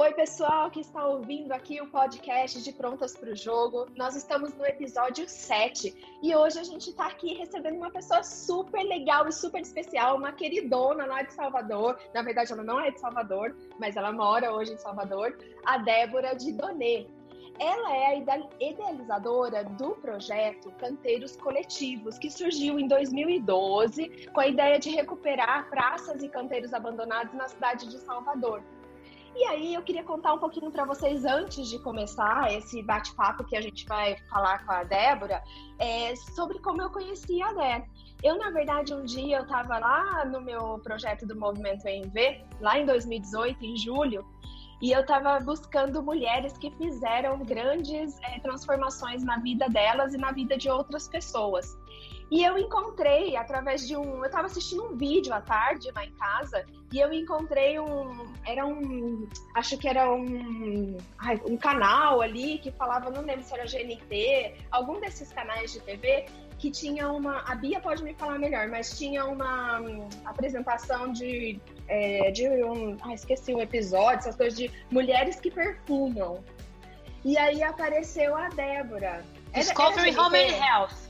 Oi, pessoal que está ouvindo aqui o podcast de Prontas para o Jogo. Nós estamos no episódio 7 e hoje a gente está aqui recebendo uma pessoa super legal e super especial, uma queridona lá de Salvador. Na verdade, ela não é de Salvador, mas ela mora hoje em Salvador, a Débora de Donê. Ela é a idealizadora do projeto Canteiros Coletivos, que surgiu em 2012 com a ideia de recuperar praças e canteiros abandonados na cidade de Salvador. E aí eu queria contar um pouquinho para vocês antes de começar esse bate-papo que a gente vai falar com a Débora, é, sobre como eu conheci a Dé. Eu, na verdade, um dia eu estava lá no meu projeto do Movimento EMV, lá em 2018, em julho, e eu estava buscando mulheres que fizeram grandes é, transformações na vida delas e na vida de outras pessoas. E eu encontrei através de um. Eu estava assistindo um vídeo à tarde lá em casa e eu encontrei um. Era um. Acho que era um. Ai, um canal ali que falava, não lembro se era GNT, algum desses canais de TV que tinha uma. A Bia pode me falar melhor, mas tinha uma um, apresentação de. É, de um. Ah, esqueci o episódio, essas coisas de mulheres que perfumam. E aí apareceu a Débora. Discovery era Home and Health.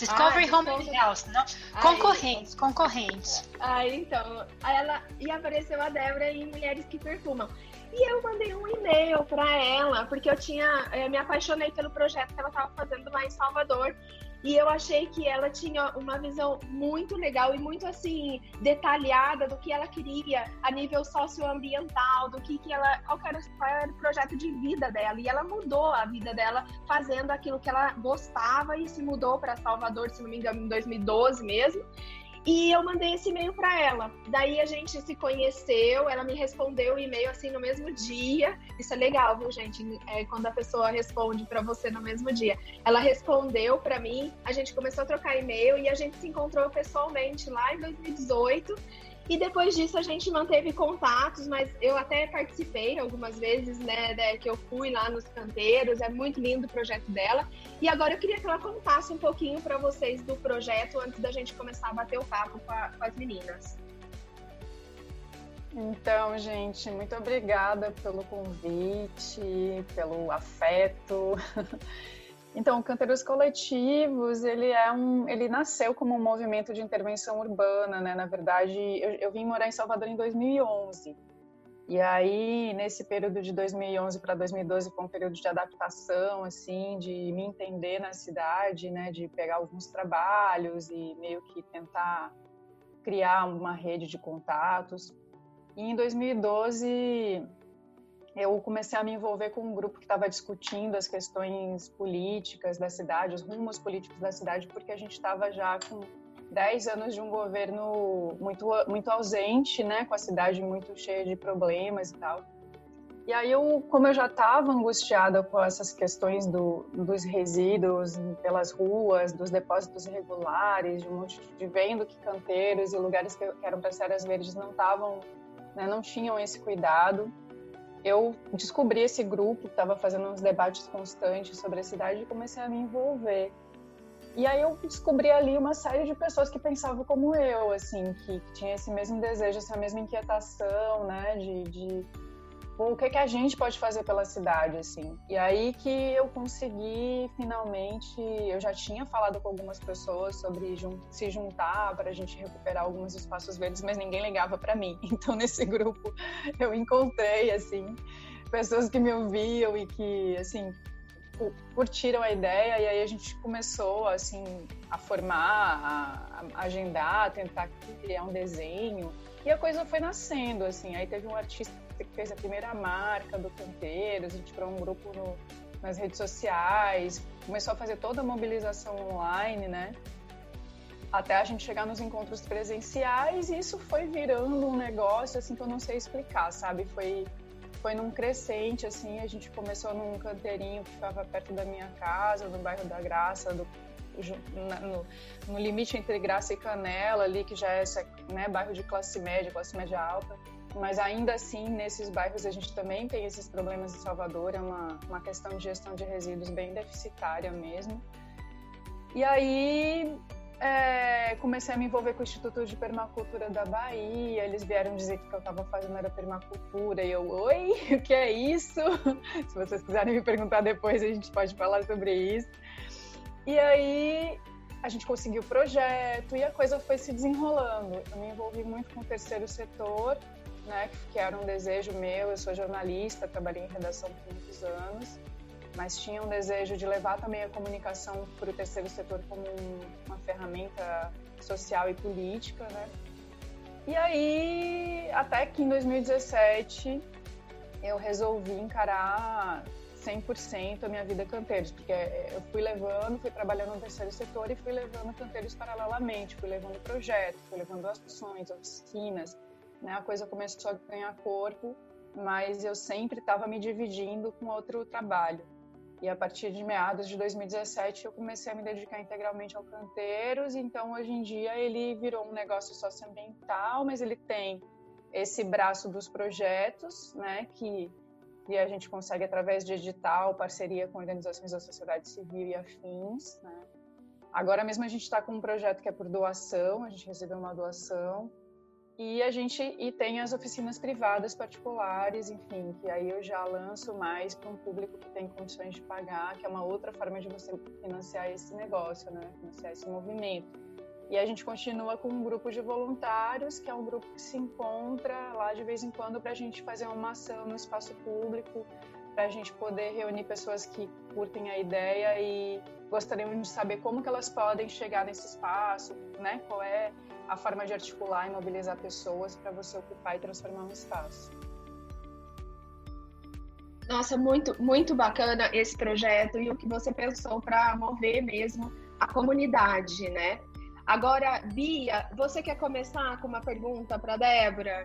Discovery ah, Home and Health, não? Concorrentes, concorrentes. Aí então, aí ela e apareceu a Débora em Mulheres que Perfumam. E eu mandei um e-mail para ela, porque eu tinha, eu me apaixonei pelo projeto que ela estava fazendo lá em Salvador. E eu achei que ela tinha uma visão muito legal e muito assim detalhada do que ela queria a nível socioambiental, do que, que ela qual era, qual era o projeto de vida dela. E ela mudou a vida dela fazendo aquilo que ela gostava e se mudou para Salvador, se não me engano, em 2012 mesmo. E eu mandei esse e-mail para ela. Daí a gente se conheceu, ela me respondeu o e-mail assim no mesmo dia. Isso é legal, viu, gente? É quando a pessoa responde para você no mesmo dia. Ela respondeu para mim, a gente começou a trocar e-mail e a gente se encontrou pessoalmente lá em 2018. E depois disso a gente manteve contatos, mas eu até participei algumas vezes, né, né, que eu fui lá nos canteiros, é muito lindo o projeto dela. E agora eu queria que ela contasse um pouquinho para vocês do projeto antes da gente começar a bater o papo com, a, com as meninas. Então, gente, muito obrigada pelo convite, pelo afeto. Então, o Canteiros Coletivos, ele é um, ele nasceu como um movimento de intervenção urbana, né? Na verdade, eu, eu vim morar em Salvador em 2011. E aí, nesse período de 2011 para 2012, foi um período de adaptação, assim, de me entender na cidade, né? De pegar alguns trabalhos e meio que tentar criar uma rede de contatos. E em 2012 eu comecei a me envolver com um grupo que estava discutindo as questões políticas da cidade, os rumos políticos da cidade, porque a gente estava já com 10 anos de um governo muito, muito ausente, né, com a cidade muito cheia de problemas e tal. E aí, eu, como eu já estava angustiada com essas questões do, dos resíduos pelas ruas, dos depósitos irregulares, de um monte de vendo que canteiros e lugares que, eram para ser áreas verdes não estavam, né, não tinham esse cuidado, eu descobri esse grupo que estava fazendo uns debates constantes sobre a cidade e comecei a me envolver. E aí eu descobri ali uma série de pessoas que pensavam como eu, assim, que, que tinha esse mesmo desejo, essa mesma inquietação, né, de, de o que, que a gente pode fazer pela cidade, assim. E aí que eu consegui, finalmente, eu já tinha falado com algumas pessoas sobre jun se juntar para a gente recuperar alguns espaços verdes, mas ninguém ligava para mim. Então, nesse grupo, eu encontrei, assim, pessoas que me ouviam e que, assim, curtiram a ideia e aí a gente começou assim a formar, a, agendar, a tentar criar um desenho e a coisa foi nascendo assim. Aí teve um artista fez a primeira marca do Canteiros, a gente criou um grupo no, nas redes sociais, começou a fazer toda a mobilização online, né? Até a gente chegar nos encontros presenciais e isso foi virando um negócio assim que eu não sei explicar, sabe? Foi foi num crescente assim, a gente começou num canteirinho que ficava perto da minha casa, no bairro da Graça, do, no, no, limite entre Graça e Canela ali, que já é né, bairro de classe média, classe média alta mas ainda assim, nesses bairros a gente também tem esses problemas em Salvador, é uma, uma questão de gestão de resíduos bem deficitária mesmo. E aí é, comecei a me envolver com o Instituto de Permacultura da Bahia. Eles vieram dizer que o que eu estava fazendo era permacultura. E eu, oi, o que é isso? Se vocês quiserem me perguntar depois, a gente pode falar sobre isso. E aí a gente conseguiu o projeto e a coisa foi se desenrolando. Eu me envolvi muito com o terceiro setor, né, que era um desejo meu. Eu sou jornalista, trabalhei em redação por muitos anos mas tinha um desejo de levar também a comunicação para o terceiro setor como uma ferramenta social e política, né? E aí, até que em 2017, eu resolvi encarar 100% a minha vida canteiros, porque eu fui levando, fui trabalhando no terceiro setor e fui levando canteiros paralelamente, fui levando projetos, fui levando ações, oficinas, né? A coisa começou a ganhar corpo, mas eu sempre estava me dividindo com outro trabalho. E a partir de meados de 2017 eu comecei a me dedicar integralmente ao canteiros. Então hoje em dia ele virou um negócio socioambiental, mas ele tem esse braço dos projetos, né, que, que a gente consegue através de edital, parceria com organizações da sociedade civil e afins. Né. Agora mesmo a gente está com um projeto que é por doação, a gente recebeu uma doação e a gente e tem as oficinas privadas particulares, enfim, que aí eu já lanço mais para um público que tem condições de pagar, que é uma outra forma de você financiar esse negócio, né? Financiar esse movimento. E a gente continua com um grupo de voluntários, que é um grupo que se encontra lá de vez em quando para a gente fazer uma ação no espaço público, para a gente poder reunir pessoas que curtem a ideia e gostariam de saber como que elas podem chegar nesse espaço, né? Qual é a forma de articular e mobilizar pessoas para você ocupar e transformar um espaço. Nossa, muito, muito bacana esse projeto e o que você pensou para mover mesmo a comunidade, né? Agora, Bia, você quer começar com uma pergunta para Débora?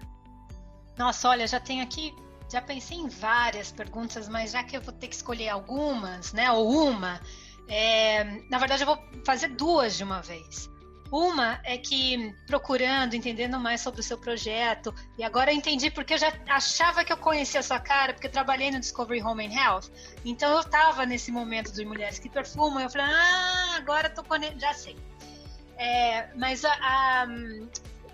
Nossa, olha, já tenho aqui, já pensei em várias perguntas, mas já que eu vou ter que escolher algumas, né, ou uma, é, na verdade eu vou fazer duas de uma vez. Uma é que procurando, entendendo mais sobre o seu projeto, e agora eu entendi porque eu já achava que eu conhecia a sua cara, porque eu trabalhei no Discovery Home and Health. Então eu estava nesse momento de mulheres que perfumam, e eu falei, ah, agora tô já sei. É, mas a, a,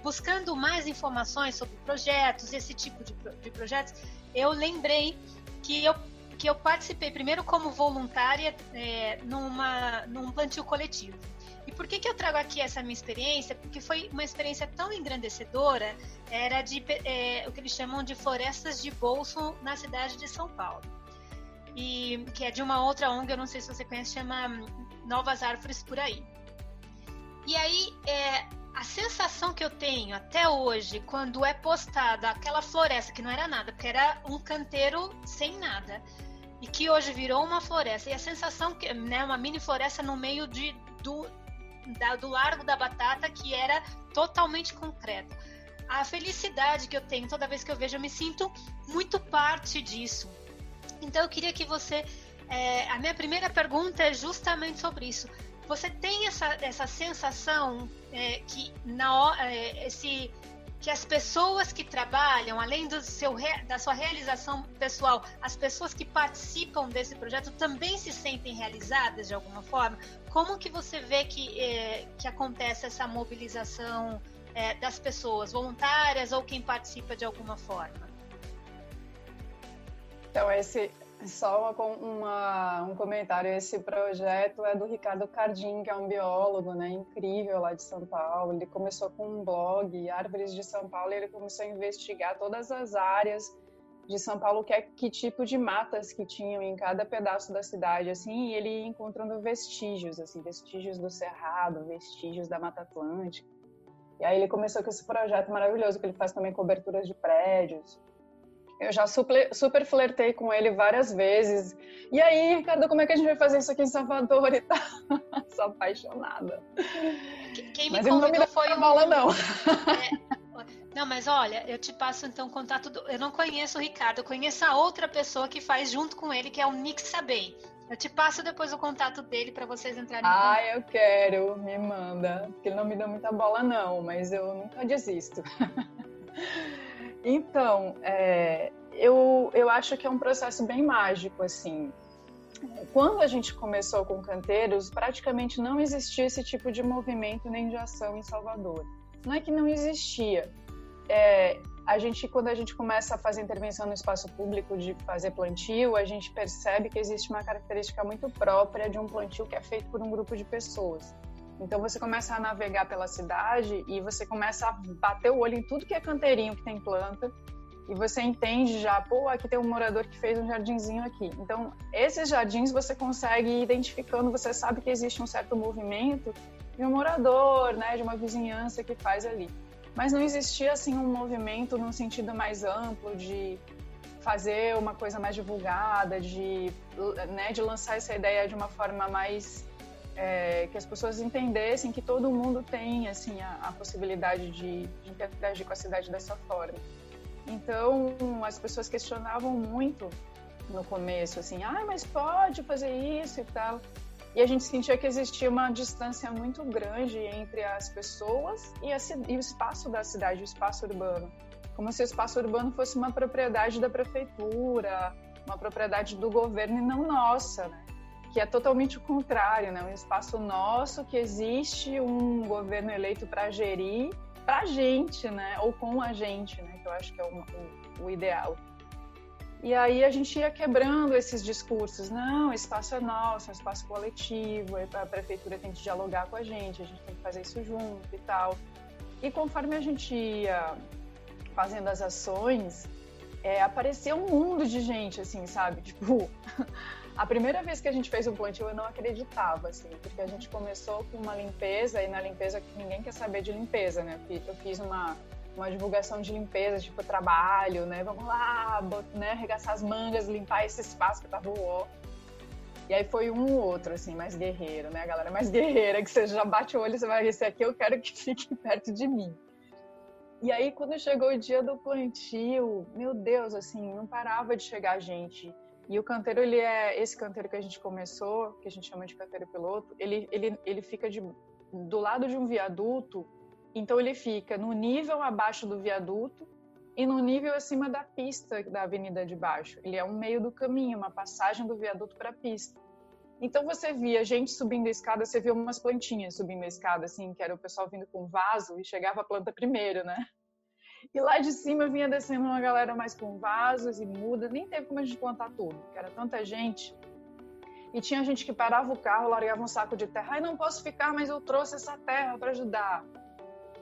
buscando mais informações sobre projetos, esse tipo de, de projetos, eu lembrei que eu que eu participei primeiro como voluntária é, numa, num plantio coletivo. E por que, que eu trago aqui essa minha experiência? Porque foi uma experiência tão engrandecedora, era de é, o que eles chamam de florestas de bolso na cidade de São Paulo. E que é de uma outra ONG, eu não sei se você conhece, chama Novas Árvores por aí. E aí, é, a sensação que eu tenho até hoje, quando é postada aquela floresta, que não era nada, porque era um canteiro sem nada, e que hoje virou uma floresta, e a sensação que, né, uma mini floresta no meio de, do, da, do Largo da Batata que era totalmente concreta. A felicidade que eu tenho toda vez que eu vejo, eu me sinto muito parte disso. Então eu queria que você. É, a minha primeira pergunta é justamente sobre isso. Você tem essa, essa sensação é, que na, é, esse que as pessoas que trabalham, além do seu, da sua realização pessoal, as pessoas que participam desse projeto também se sentem realizadas de alguma forma? Como que você vê que, é, que acontece essa mobilização é, das pessoas, voluntárias ou quem participa de alguma forma? Então, esse, só uma, uma, um comentário, esse projeto é do Ricardo Cardim, que é um biólogo, né, incrível lá de São Paulo. Ele começou com um blog, Árvores de São Paulo, e ele começou a investigar todas as áreas de São Paulo, que, é, que tipo de matas que tinham em cada pedaço da cidade, assim, e ele encontrando vestígios, assim, vestígios do Cerrado, vestígios da Mata Atlântica. E aí ele começou com esse projeto maravilhoso, que ele faz também coberturas de prédios, eu já super, super flertei com ele várias vezes. E aí, Ricardo, como é que a gente vai fazer isso aqui em Salvador e tal? Sou apaixonada. Quem me mas convidou não me foi um... bola, não. É, não, mas olha, eu te passo então o contato do... Eu não conheço o Ricardo, eu conheço a outra pessoa que faz junto com ele, que é o Nick Sabei. Eu te passo depois o contato dele para vocês entrarem Ah, eu quero, me manda. Porque ele não me dá muita bola, não, mas eu nunca desisto. Então, é, eu, eu acho que é um processo bem mágico, assim. quando a gente começou com canteiros, praticamente não existia esse tipo de movimento nem de ação em Salvador. Não é que não existia. É, a gente, quando a gente começa a fazer intervenção no espaço público de fazer plantio, a gente percebe que existe uma característica muito própria de um plantio que é feito por um grupo de pessoas. Então você começa a navegar pela cidade e você começa a bater o olho em tudo que é canteirinho que tem planta e você entende já, pô, aqui tem um morador que fez um jardinzinho aqui. Então, esses jardins você consegue ir identificando, você sabe que existe um certo movimento de um morador, né, de uma vizinhança que faz ali. Mas não existia assim um movimento num sentido mais amplo de fazer uma coisa mais divulgada, de, né, de lançar essa ideia de uma forma mais é, que as pessoas entendessem que todo mundo tem assim a, a possibilidade de, de interagir com a cidade dessa forma. Então, as pessoas questionavam muito no começo, assim, ah, mas pode fazer isso e tal. E a gente sentia que existia uma distância muito grande entre as pessoas e, a, e o espaço da cidade, o espaço urbano. Como se o espaço urbano fosse uma propriedade da prefeitura, uma propriedade do governo e não nossa, né? Que é totalmente o contrário, né? Um espaço nosso que existe um governo eleito para gerir para a gente, né? Ou com a gente, né? Que eu acho que é o, o, o ideal. E aí a gente ia quebrando esses discursos. Não, o espaço é nosso, é um espaço coletivo, a prefeitura tem que dialogar com a gente, a gente tem que fazer isso junto e tal. E conforme a gente ia fazendo as ações, é, um mundo de gente, assim, sabe? Tipo, a primeira vez que a gente fez um plantio, eu não acreditava, assim, porque a gente começou com uma limpeza e na limpeza ninguém quer saber de limpeza, né? Eu fiz uma, uma divulgação de limpeza, tipo trabalho, né? Vamos lá, né? arregaçar as mangas, limpar esse espaço que tava o E aí foi um ou outro, assim, mais guerreiro, né? A galera mais guerreira, que você já bate o olho e você vai, esse aqui eu quero que fique perto de mim. E aí, quando chegou o dia do plantio, meu Deus, assim, não parava de chegar gente. E o canteiro, ele é esse canteiro que a gente começou, que a gente chama de canteiro piloto, ele, ele, ele fica de, do lado de um viaduto, então ele fica no nível abaixo do viaduto e no nível acima da pista da avenida de baixo. Ele é um meio do caminho, uma passagem do viaduto para a pista. Então você via gente subindo a escada, você via umas plantinhas subindo a escada, assim, que era o pessoal vindo com vaso e chegava a planta primeiro, né? E lá de cima vinha descendo uma galera mais com vasos e mudas, nem teve como a gente plantar tudo, porque era tanta gente. E tinha gente que parava o carro, largava um saco de terra. Ai, não posso ficar, mas eu trouxe essa terra para ajudar.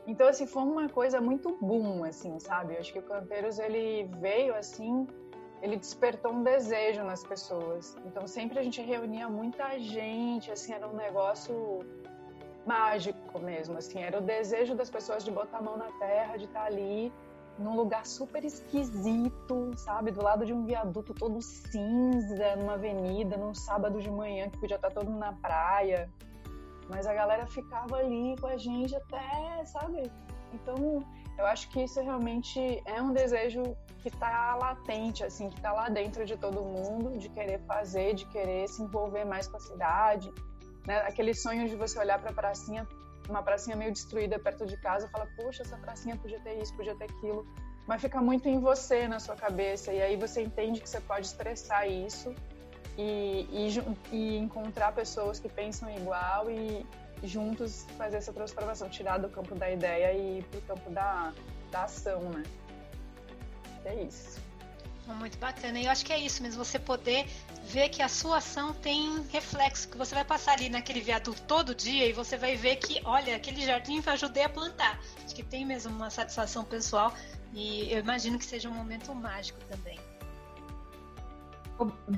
Então, assim, foi uma coisa muito boom, assim, sabe? Eu acho que o Canteiros, ele veio, assim, ele despertou um desejo nas pessoas. Então, sempre a gente reunia muita gente, assim, era um negócio mágico mesmo, assim, era o desejo das pessoas de botar a mão na terra, de estar ali num lugar super esquisito, sabe, do lado de um viaduto todo cinza, numa avenida, num sábado de manhã que podia estar todo mundo na praia, mas a galera ficava ali com a gente até, sabe? Então, eu acho que isso realmente é um desejo que está latente, assim, que está lá dentro de todo mundo, de querer fazer, de querer se envolver mais com a cidade, né? Aquele sonho de você olhar para a pracinha, uma pracinha meio destruída perto de casa, e falar, poxa, essa pracinha podia ter isso, podia ter aquilo, mas fica muito em você, na sua cabeça, e aí você entende que você pode expressar isso e, e, e encontrar pessoas que pensam igual e juntos fazer essa transformação, tirar do campo da ideia e ir para o campo da, da ação, né? É isso. Muito bacana. E eu acho que é isso mesmo, você poder ver que a sua ação tem reflexo, que você vai passar ali naquele viaduto todo dia e você vai ver que, olha, aquele jardim eu ajudei a plantar. Acho que tem mesmo uma satisfação pessoal e eu imagino que seja um momento mágico também.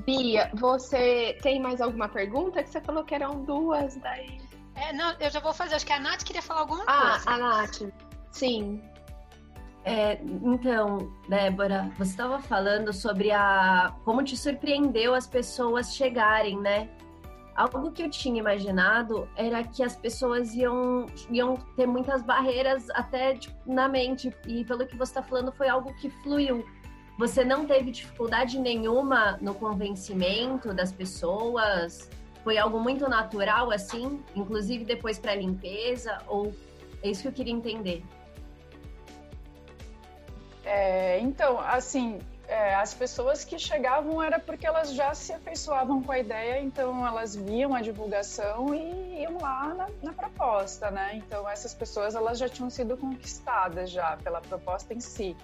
Bia, você tem mais alguma pergunta? Que você falou que eram duas, daí. É, não, eu já vou fazer. Acho que a Nath queria falar alguma ah, coisa. Ah, a Nath. Sim. É, então, Débora, você estava falando sobre a como te surpreendeu as pessoas chegarem, né? Algo que eu tinha imaginado era que as pessoas iam, iam ter muitas barreiras até tipo, na mente, e pelo que você está falando, foi algo que fluiu. Você não teve dificuldade nenhuma no convencimento das pessoas? Foi algo muito natural, assim, inclusive depois para a limpeza? Ou é isso que eu queria entender? É, então, assim, é, as pessoas que chegavam era porque elas já se afeiçoavam com a ideia, então elas viam a divulgação e iam lá na, na, proposta, né? Então essas pessoas elas já tinham sido conquistadas já pela proposta em si.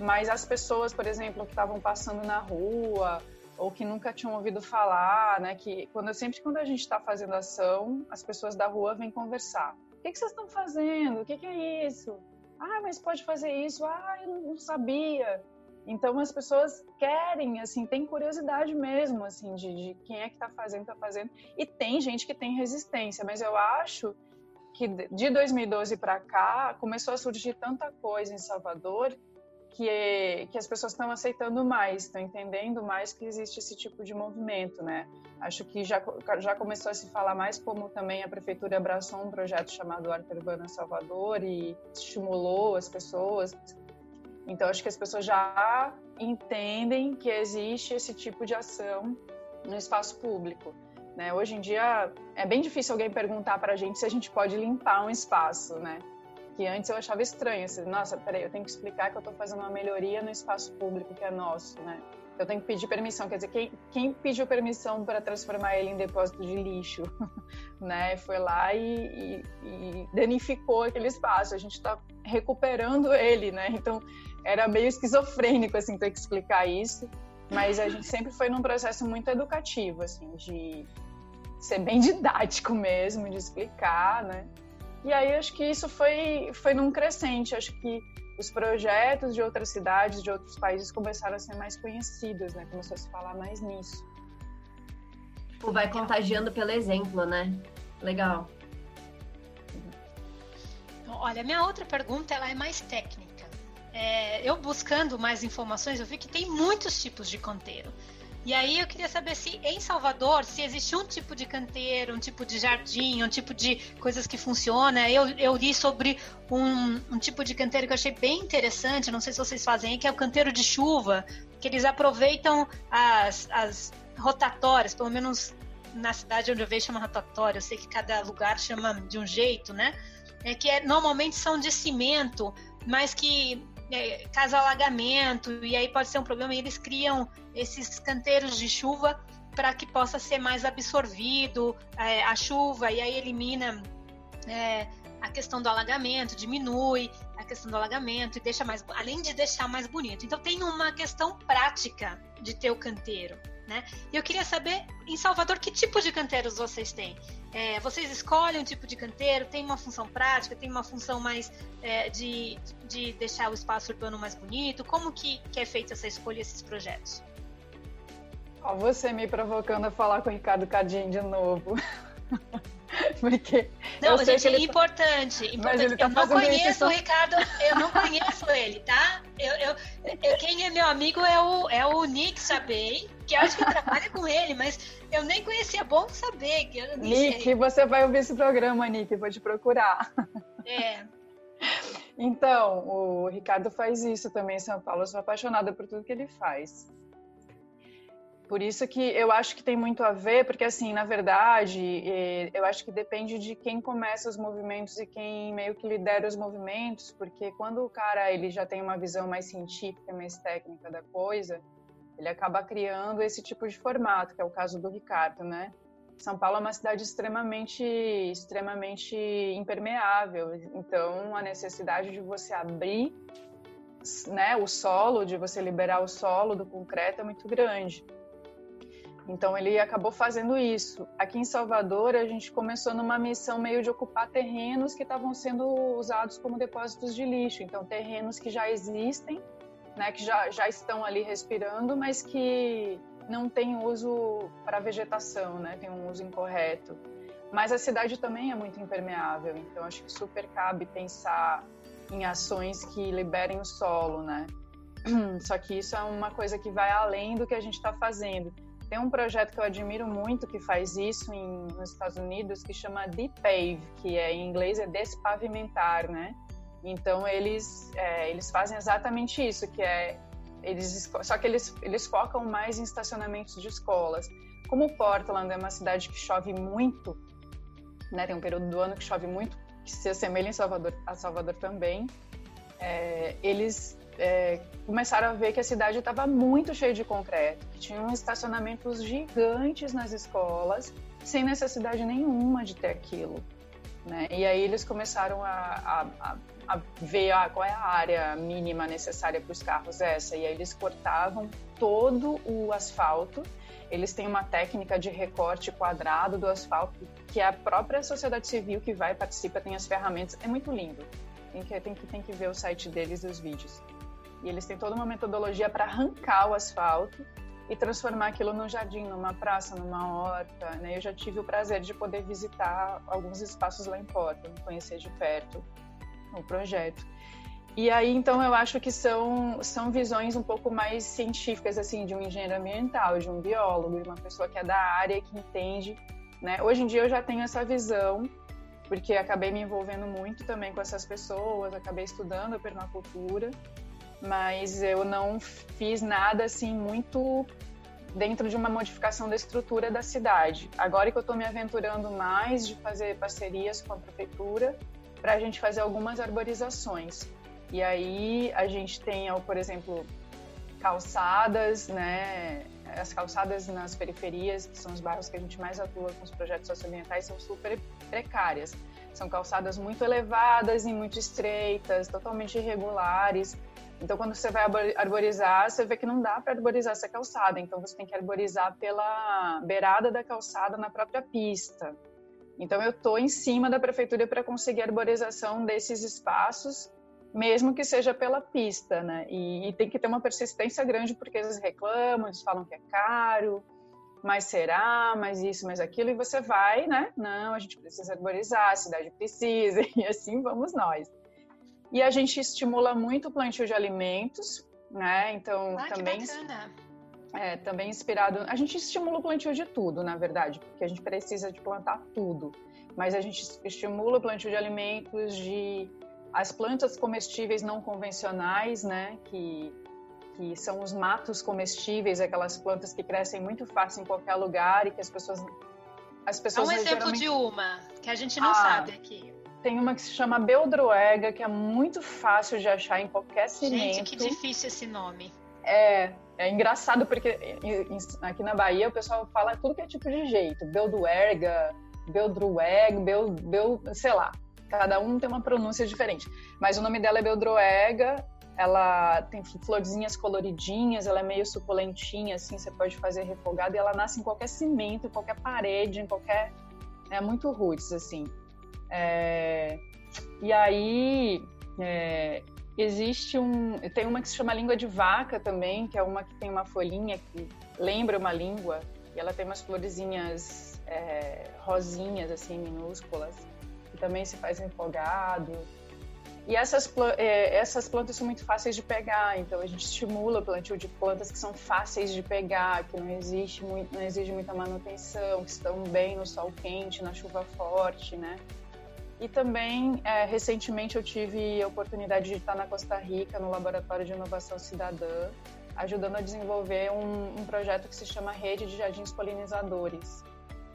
Mas as pessoas, por exemplo, que estavam passando na rua ou que nunca tinham ouvido falar, né? Que quando sempre quando a gente está fazendo ação, as pessoas da rua vêm conversar. O que, que vocês estão fazendo? O que, que é isso? Ah, mas pode fazer isso? Ah, eu não sabia. Então as pessoas querem, assim, tem curiosidade mesmo, assim, de, de quem é que está fazendo, está fazendo. E tem gente que tem resistência, mas eu acho que de 2012 para cá começou a surgir tanta coisa em Salvador que, que as pessoas estão aceitando mais, estão entendendo mais que existe esse tipo de movimento, né? Acho que já, já começou a se falar mais como também a prefeitura abraçou um projeto chamado Arte Urbana Salvador e estimulou as pessoas então, acho que as pessoas já entendem que existe esse tipo de ação no espaço público. Né? Hoje em dia, é bem difícil alguém perguntar para a gente se a gente pode limpar um espaço, né? Que antes eu achava estranho. Assim, Nossa, peraí, eu tenho que explicar que eu estou fazendo uma melhoria no espaço público que é nosso, né? Eu tenho que pedir permissão. Quer dizer, quem, quem pediu permissão para transformar ele em depósito de lixo, né? Foi lá e, e, e danificou aquele espaço. A gente está recuperando ele, né? Então, era meio esquizofrênico, assim, ter que explicar isso. Mas a gente sempre foi num processo muito educativo, assim, de ser bem didático mesmo, de explicar, né? E aí acho que isso foi, foi num crescente. Acho que os projetos de outras cidades, de outros países começaram a ser mais conhecidos, né? Começou a se falar mais nisso. Tipo, vai contagiando pelo exemplo, né? Legal. Olha, minha outra pergunta ela é mais técnica é, eu buscando mais informações, eu vi que tem muitos tipos de canteiro. E aí eu queria saber se em Salvador, se existe um tipo de canteiro, um tipo de jardim, um tipo de coisas que funciona. Eu, eu li sobre um, um tipo de canteiro que eu achei bem interessante, não sei se vocês fazem, que é o canteiro de chuva, que eles aproveitam as, as rotatórias, pelo menos na cidade onde eu vejo chama rotatória, eu sei que cada lugar chama de um jeito, né? É que é, normalmente são de cimento, mas que é, alagamento, e aí pode ser um problema, eles criam esses canteiros de chuva para que possa ser mais absorvido é, a chuva, e aí elimina é, a questão do alagamento, diminui a questão do alagamento e deixa mais, além de deixar mais bonito. Então tem uma questão prática de ter o canteiro, né? E eu queria saber em Salvador que tipo de canteiros vocês têm? É, vocês escolhem um tipo de canteiro, tem uma função prática, tem uma função mais é, de, de deixar o espaço urbano mais bonito? Como que, que é feita essa escolha, esses projetos? Você me provocando a falar com o Ricardo Cadinho de novo. Porque não, gente, é importante. importante. Tá eu não conheço o Ricardo, eu não conheço ele, tá? Eu, eu, eu, quem é meu amigo é o, é o Nick Sabei, que eu acho que trabalha com ele, mas eu nem conhecia. Bom saber. Que eu Nick, sei. você vai ouvir esse programa, Nick, vou te procurar. É. Então, o Ricardo faz isso também em São Paulo. Eu sou apaixonada por tudo que ele faz. Por isso que eu acho que tem muito a ver, porque assim, na verdade, eu acho que depende de quem começa os movimentos e quem meio que lidera os movimentos, porque quando o cara ele já tem uma visão mais científica, mais técnica da coisa, ele acaba criando esse tipo de formato, que é o caso do Ricardo, né? São Paulo é uma cidade extremamente, extremamente impermeável, então a necessidade de você abrir, né, o solo, de você liberar o solo do concreto é muito grande. Então ele acabou fazendo isso. Aqui em Salvador a gente começou numa missão meio de ocupar terrenos que estavam sendo usados como depósitos de lixo. Então terrenos que já existem, né, que já, já estão ali respirando, mas que não têm uso para vegetação, né, tem um uso incorreto. Mas a cidade também é muito impermeável, então acho que super cabe pensar em ações que liberem o solo, né? Só que isso é uma coisa que vai além do que a gente está fazendo. Tem um projeto que eu admiro muito que faz isso em, nos Estados Unidos que chama Depave, que é, em inglês é despavimentar, né? Então eles é, eles fazem exatamente isso, que é eles só que eles eles focam mais em estacionamentos de escolas. Como Portland é uma cidade que chove muito, né? Tem um período do ano que chove muito, que se assemelha em Salvador, a Salvador também. É, eles é, começaram a ver que a cidade estava muito cheia de concreto, que tinham estacionamentos gigantes nas escolas, sem necessidade nenhuma de ter aquilo. Né? E aí eles começaram a, a, a ver ah, qual é a área mínima necessária para os carros essa. E aí eles cortavam todo o asfalto. Eles têm uma técnica de recorte quadrado do asfalto que a própria sociedade civil que vai participa tem as ferramentas. É muito lindo. Tem que, tem que, tem que ver o site deles e os vídeos. E eles têm toda uma metodologia para arrancar o asfalto e transformar aquilo num jardim, numa praça, numa horta. Né? Eu já tive o prazer de poder visitar alguns espaços lá em Porto, conhecer de perto o projeto. E aí, então, eu acho que são, são visões um pouco mais científicas, assim, de um engenheiro ambiental, de um biólogo, de uma pessoa que é da área, que entende. Né? Hoje em dia eu já tenho essa visão, porque acabei me envolvendo muito também com essas pessoas, acabei estudando a permacultura mas eu não fiz nada assim muito dentro de uma modificação da estrutura da cidade. Agora que eu estou me aventurando mais de fazer parcerias com a prefeitura para a gente fazer algumas arborizações. E aí a gente tem, por exemplo, calçadas, né? As calçadas nas periferias, que são os bairros que a gente mais atua com os projetos socioambientais, são super precárias. São calçadas muito elevadas e muito estreitas, totalmente irregulares. Então, quando você vai arborizar, você vê que não dá para arborizar essa calçada. Então, você tem que arborizar pela beirada da calçada na própria pista. Então, eu estou em cima da prefeitura para conseguir a arborização desses espaços, mesmo que seja pela pista, né? E, e, tem que ter uma persistência grande, porque eles reclamam, eles falam que é caro, mas será, mas isso, mas aquilo, e você vai, né? Não, a gente precisa arborizar, a cidade precisa, e assim vamos nós. E a gente estimula muito o plantio de alimentos, né? Então ah, também é, também inspirado. A gente estimula o plantio de tudo, na verdade, porque a gente precisa de plantar tudo. Mas a gente estimula o plantio de alimentos, de as plantas comestíveis não convencionais, né? Que que são os matos comestíveis, aquelas plantas que crescem muito fácil em qualquer lugar e que as pessoas as pessoas. É um exemplo geralmente... de uma que a gente não ah, sabe aqui. Tem uma que se chama Beldroega, que é muito fácil de achar em qualquer cimento. Gente, que difícil esse nome. É, é engraçado porque aqui na Bahia o pessoal fala tudo que é tipo de jeito. Beldroega, Beldroeg, Bel, Bel, sei lá. Cada um tem uma pronúncia diferente. Mas o nome dela é Beldroega. Ela tem florzinhas coloridinhas, ela é meio suculentinha, assim, você pode fazer refogada. E ela nasce em qualquer cimento, em qualquer parede, em qualquer... É muito roots, assim. É, e aí é, existe um. Tem uma que se chama língua de vaca também, que é uma que tem uma folhinha que lembra uma língua, e ela tem umas florezinhas é, rosinhas, assim, minúsculas, que também se faz refogado. E essas, é, essas plantas são muito fáceis de pegar, então a gente estimula o plantio de plantas que são fáceis de pegar, que não existe muito, não exige muita manutenção, que estão bem no sol quente, na chuva forte, né? E também, é, recentemente, eu tive a oportunidade de estar na Costa Rica, no Laboratório de Inovação Cidadã, ajudando a desenvolver um, um projeto que se chama Rede de Jardins Polinizadores.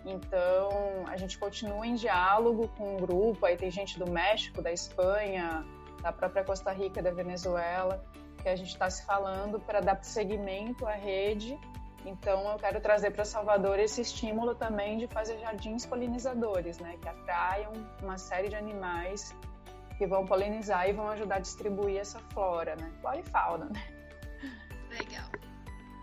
Então, a gente continua em diálogo com o grupo, aí tem gente do México, da Espanha, da própria Costa Rica, da Venezuela, que a gente está se falando para dar seguimento à rede então, eu quero trazer para Salvador esse estímulo também de fazer jardins polinizadores, né, que atraiam uma série de animais que vão polinizar e vão ajudar a distribuir essa flora, né, flora e fauna. Né? Legal.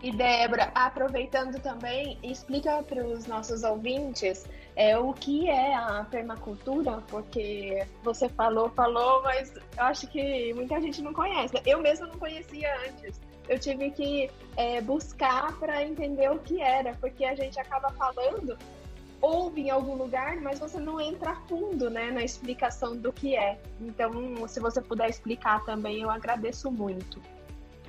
E Débora, aproveitando também, explica para os nossos ouvintes é, o que é a permacultura, porque você falou, falou, mas eu acho que muita gente não conhece. Eu mesma não conhecia antes eu tive que é, buscar para entender o que era, porque a gente acaba falando, ouve em algum lugar, mas você não entra a fundo né, na explicação do que é. Então, se você puder explicar também, eu agradeço muito.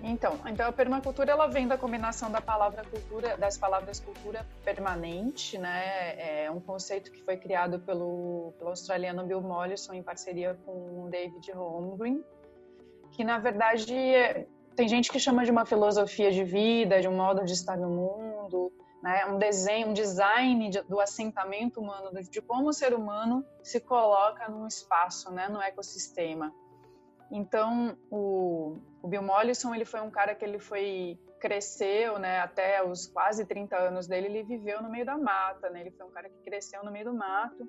Então, então a permacultura ela vem da combinação da palavra cultura, das palavras cultura permanente, né? É um conceito que foi criado pelo, pelo australiano Bill Mollison em parceria com o David Holmgren, que na verdade é, tem gente que chama de uma filosofia de vida, de um modo de estar no mundo, né? um desenho, um design de, do assentamento humano, de como o ser humano se coloca num espaço, né? no ecossistema. Então, o, O Bill Mollison, ele foi um cara que ele foi cresceu, né, até os quase 30 anos dele, ele viveu no meio da mata, né? Ele foi um cara que cresceu no meio do mato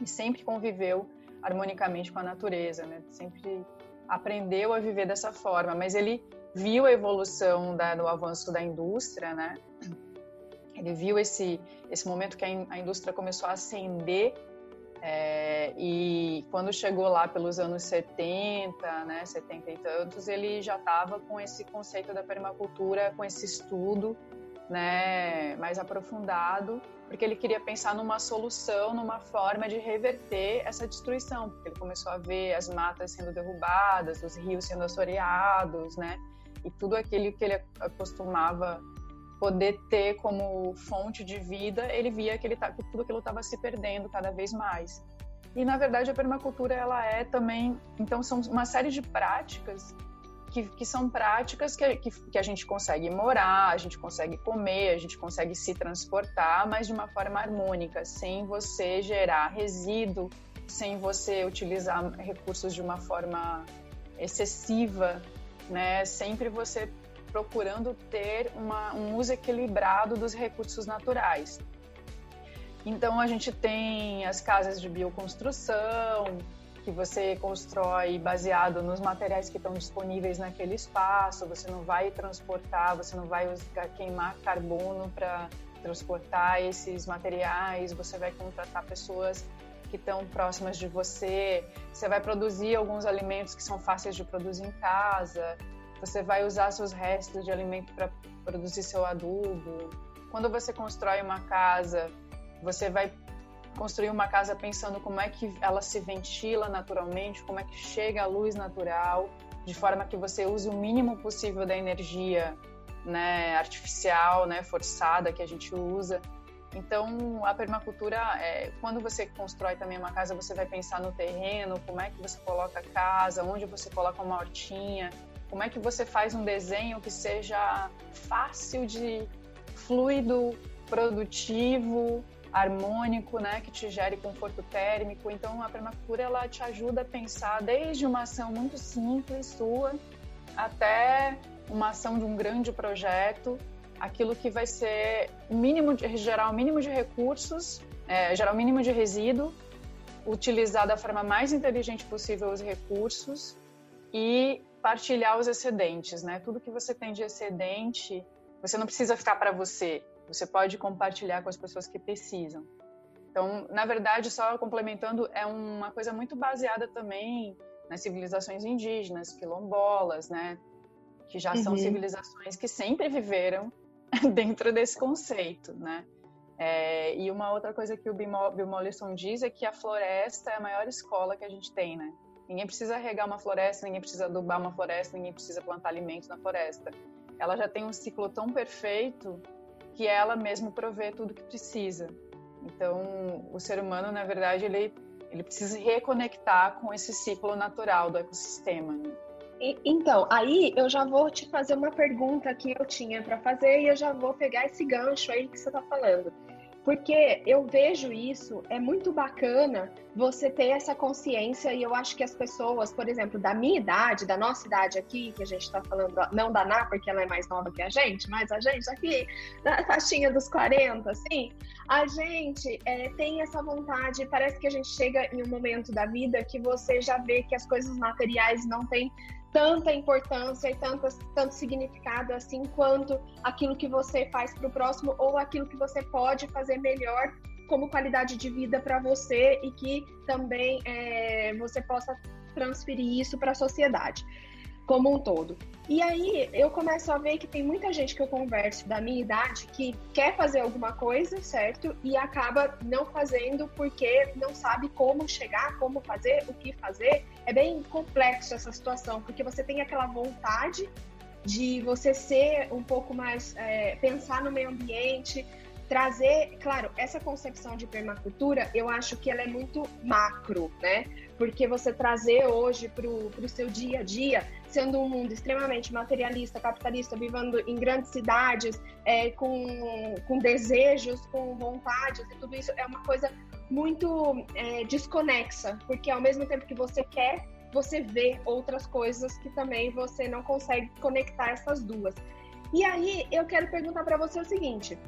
e sempre conviveu harmonicamente com a natureza, né? Sempre aprendeu a viver dessa forma, mas ele viu a evolução da, do avanço da indústria, né? Ele viu esse esse momento que a, a indústria começou a ascender é, e quando chegou lá pelos anos 70, né, 70 e tantos, ele já estava com esse conceito da permacultura, com esse estudo né, mais aprofundado, porque ele queria pensar numa solução, numa forma de reverter essa destruição, porque ele começou a ver as matas sendo derrubadas, os rios sendo assoreados, né, e tudo aquilo que ele acostumava poder ter como fonte de vida, ele via que, ele tá, que tudo aquilo estava se perdendo cada vez mais. E na verdade a permacultura ela é também, então são uma série de práticas que, que são práticas que, que, que, a gente consegue morar, a gente consegue comer, a gente consegue se transportar, mas de uma forma harmônica, sem você gerar resíduo, sem você utilizar recursos de uma forma excessiva, né? Sempre você procurando ter uma, um uso equilibrado dos recursos naturais. Então a gente tem as casas de bioconstrução, que você constrói baseado nos materiais que estão disponíveis naquele espaço, você não vai transportar, você não vai queimar carbono para transportar esses materiais, você vai contratar pessoas que estão próximas de você, você vai produzir alguns alimentos que são fáceis de produzir em casa, você vai usar seus restos de alimento para produzir seu adubo. Quando você constrói uma casa, você vai construir uma casa pensando como é que ela se ventila naturalmente, como é que chega a luz natural, de forma que você use o mínimo possível da energia né, artificial, né, forçada que a gente usa. Então, a permacultura, é, quando você constrói também uma casa, você vai pensar no terreno, como é que você coloca a casa, onde você coloca uma hortinha, como é que você faz um desenho que seja fácil de fluido, produtivo, harmônico, né, que te gere conforto térmico. Então a permacultura ela te ajuda a pensar desde uma ação muito simples sua até uma ação de um grande projeto, aquilo que vai ser mínimo de, gerar o mínimo de recursos, é, gerar o mínimo de resíduo, utilizar da forma mais inteligente possível os recursos e partilhar os excedentes, né? Tudo que você tem de excedente, você não precisa ficar para você. Você pode compartilhar com as pessoas que precisam. Então, na verdade, só complementando, é uma coisa muito baseada também nas civilizações indígenas, quilombolas, né? Que já uhum. são civilizações que sempre viveram dentro desse conceito, né? É, e uma outra coisa que o Bill Mollison diz é que a floresta é a maior escola que a gente tem, né? Ninguém precisa regar uma floresta, ninguém precisa adubar uma floresta, ninguém precisa plantar alimentos na floresta. Ela já tem um ciclo tão perfeito que ela mesma provê tudo que precisa. Então, o ser humano, na verdade, ele, ele precisa reconectar com esse ciclo natural do ecossistema. Né? Então, aí eu já vou te fazer uma pergunta que eu tinha para fazer e eu já vou pegar esse gancho aí que você está falando. Porque eu vejo isso, é muito bacana você ter essa consciência, e eu acho que as pessoas, por exemplo, da minha idade, da nossa idade aqui, que a gente está falando, não da Ná, porque ela é mais nova que a gente, mas a gente aqui, na faixinha dos 40, assim, a gente é, tem essa vontade, parece que a gente chega em um momento da vida que você já vê que as coisas materiais não têm tanta importância e tanto, tanto significado assim quanto aquilo que você faz para o próximo ou aquilo que você pode fazer melhor como qualidade de vida para você e que também é, você possa transferir isso para a sociedade como um todo. E aí eu começo a ver que tem muita gente que eu converso da minha idade que quer fazer alguma coisa, certo? E acaba não fazendo porque não sabe como chegar, como fazer, o que fazer. É bem complexo essa situação, porque você tem aquela vontade de você ser um pouco mais, é, pensar no meio ambiente, trazer, claro, essa concepção de permacultura, eu acho que ela é muito macro, né? Porque você trazer hoje para o seu dia a dia, sendo um mundo extremamente materialista, capitalista, vivendo em grandes cidades, é, com, com desejos, com vontades e tudo isso, é uma coisa muito é, desconexa, porque ao mesmo tempo que você quer você vê outras coisas que também você não consegue conectar essas duas. E aí eu quero perguntar para você o seguinte: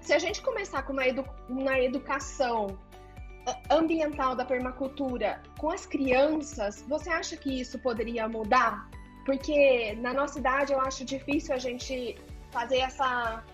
se a gente começar com uma, edu uma educação ambiental da permacultura com as crianças, você acha que isso poderia mudar? Porque na nossa idade eu acho difícil a gente fazer essa,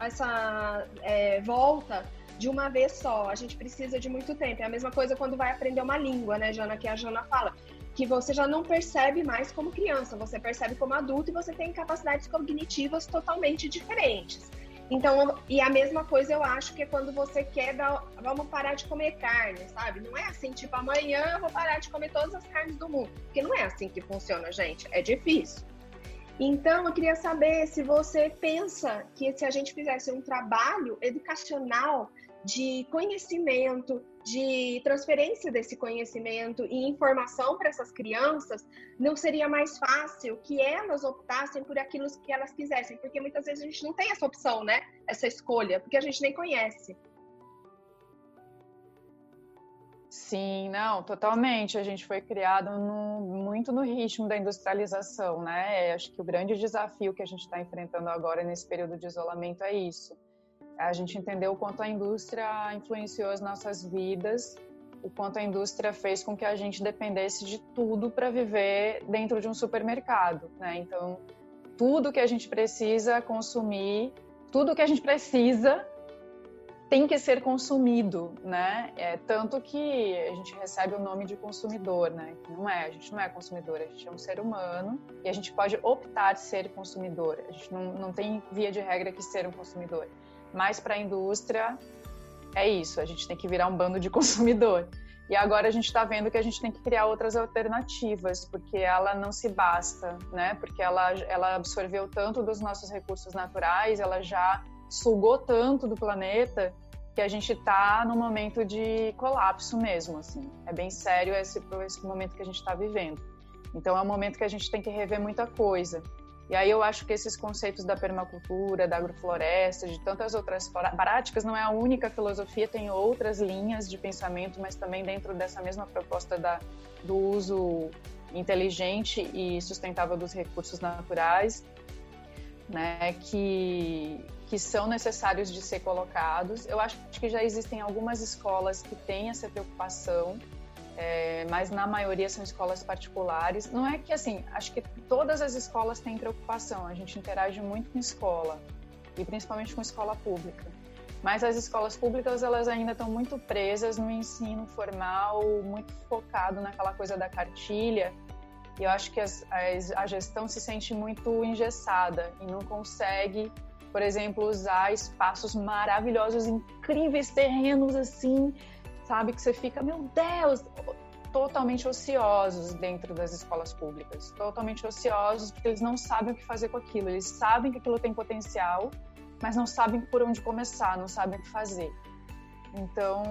essa é, volta de uma vez só. A gente precisa de muito tempo. É a mesma coisa quando vai aprender uma língua, né, Jana? Que a Jana fala. Que você já não percebe mais como criança, você percebe como adulto e você tem capacidades cognitivas totalmente diferentes. Então, e a mesma coisa eu acho que é quando você quer dar, vamos parar de comer carne, sabe? Não é assim, tipo, amanhã eu vou parar de comer todas as carnes do mundo. Porque não é assim que funciona, gente. É difícil. Então, eu queria saber se você pensa que se a gente fizesse um trabalho educacional de conhecimento, de transferência desse conhecimento e informação para essas crianças, não seria mais fácil que elas optassem por aquilo que elas quisessem? Porque muitas vezes a gente não tem essa opção, né? Essa escolha, porque a gente nem conhece. Sim, não, totalmente. A gente foi criado no, muito no ritmo da industrialização, né? Acho que o grande desafio que a gente está enfrentando agora nesse período de isolamento é isso a gente entendeu o quanto a indústria influenciou as nossas vidas, o quanto a indústria fez com que a gente dependesse de tudo para viver dentro de um supermercado, né? Então, tudo que a gente precisa consumir, tudo que a gente precisa tem que ser consumido, né? É tanto que a gente recebe o nome de consumidor, né? Não é, a gente não é consumidor, a gente é um ser humano e a gente pode optar ser consumidor. A gente não, não tem via de regra que ser um consumidor. Mas para a indústria é isso, a gente tem que virar um bando de consumidor. E agora a gente está vendo que a gente tem que criar outras alternativas, porque ela não se basta, né? Porque ela, ela absorveu tanto dos nossos recursos naturais, ela já sugou tanto do planeta que a gente está no momento de colapso mesmo, assim. É bem sério esse, esse momento que a gente está vivendo. Então é um momento que a gente tem que rever muita coisa. E aí eu acho que esses conceitos da permacultura, da agrofloresta, de tantas outras práticas, não é a única filosofia, tem outras linhas de pensamento, mas também dentro dessa mesma proposta da, do uso inteligente e sustentável dos recursos naturais, né, que, que são necessários de ser colocados. Eu acho que já existem algumas escolas que têm essa preocupação, é, mas na maioria são escolas particulares. Não é que assim, acho que todas as escolas têm preocupação, a gente interage muito com escola, e principalmente com escola pública. Mas as escolas públicas, elas ainda estão muito presas no ensino formal, muito focado naquela coisa da cartilha, e eu acho que as, as, a gestão se sente muito engessada e não consegue, por exemplo, usar espaços maravilhosos, incríveis terrenos assim, sabe? Que você fica, meu Deus, totalmente ociosos dentro das escolas públicas, totalmente ociosos porque eles não sabem o que fazer com aquilo. Eles sabem que aquilo tem potencial, mas não sabem por onde começar, não sabem o que fazer. Então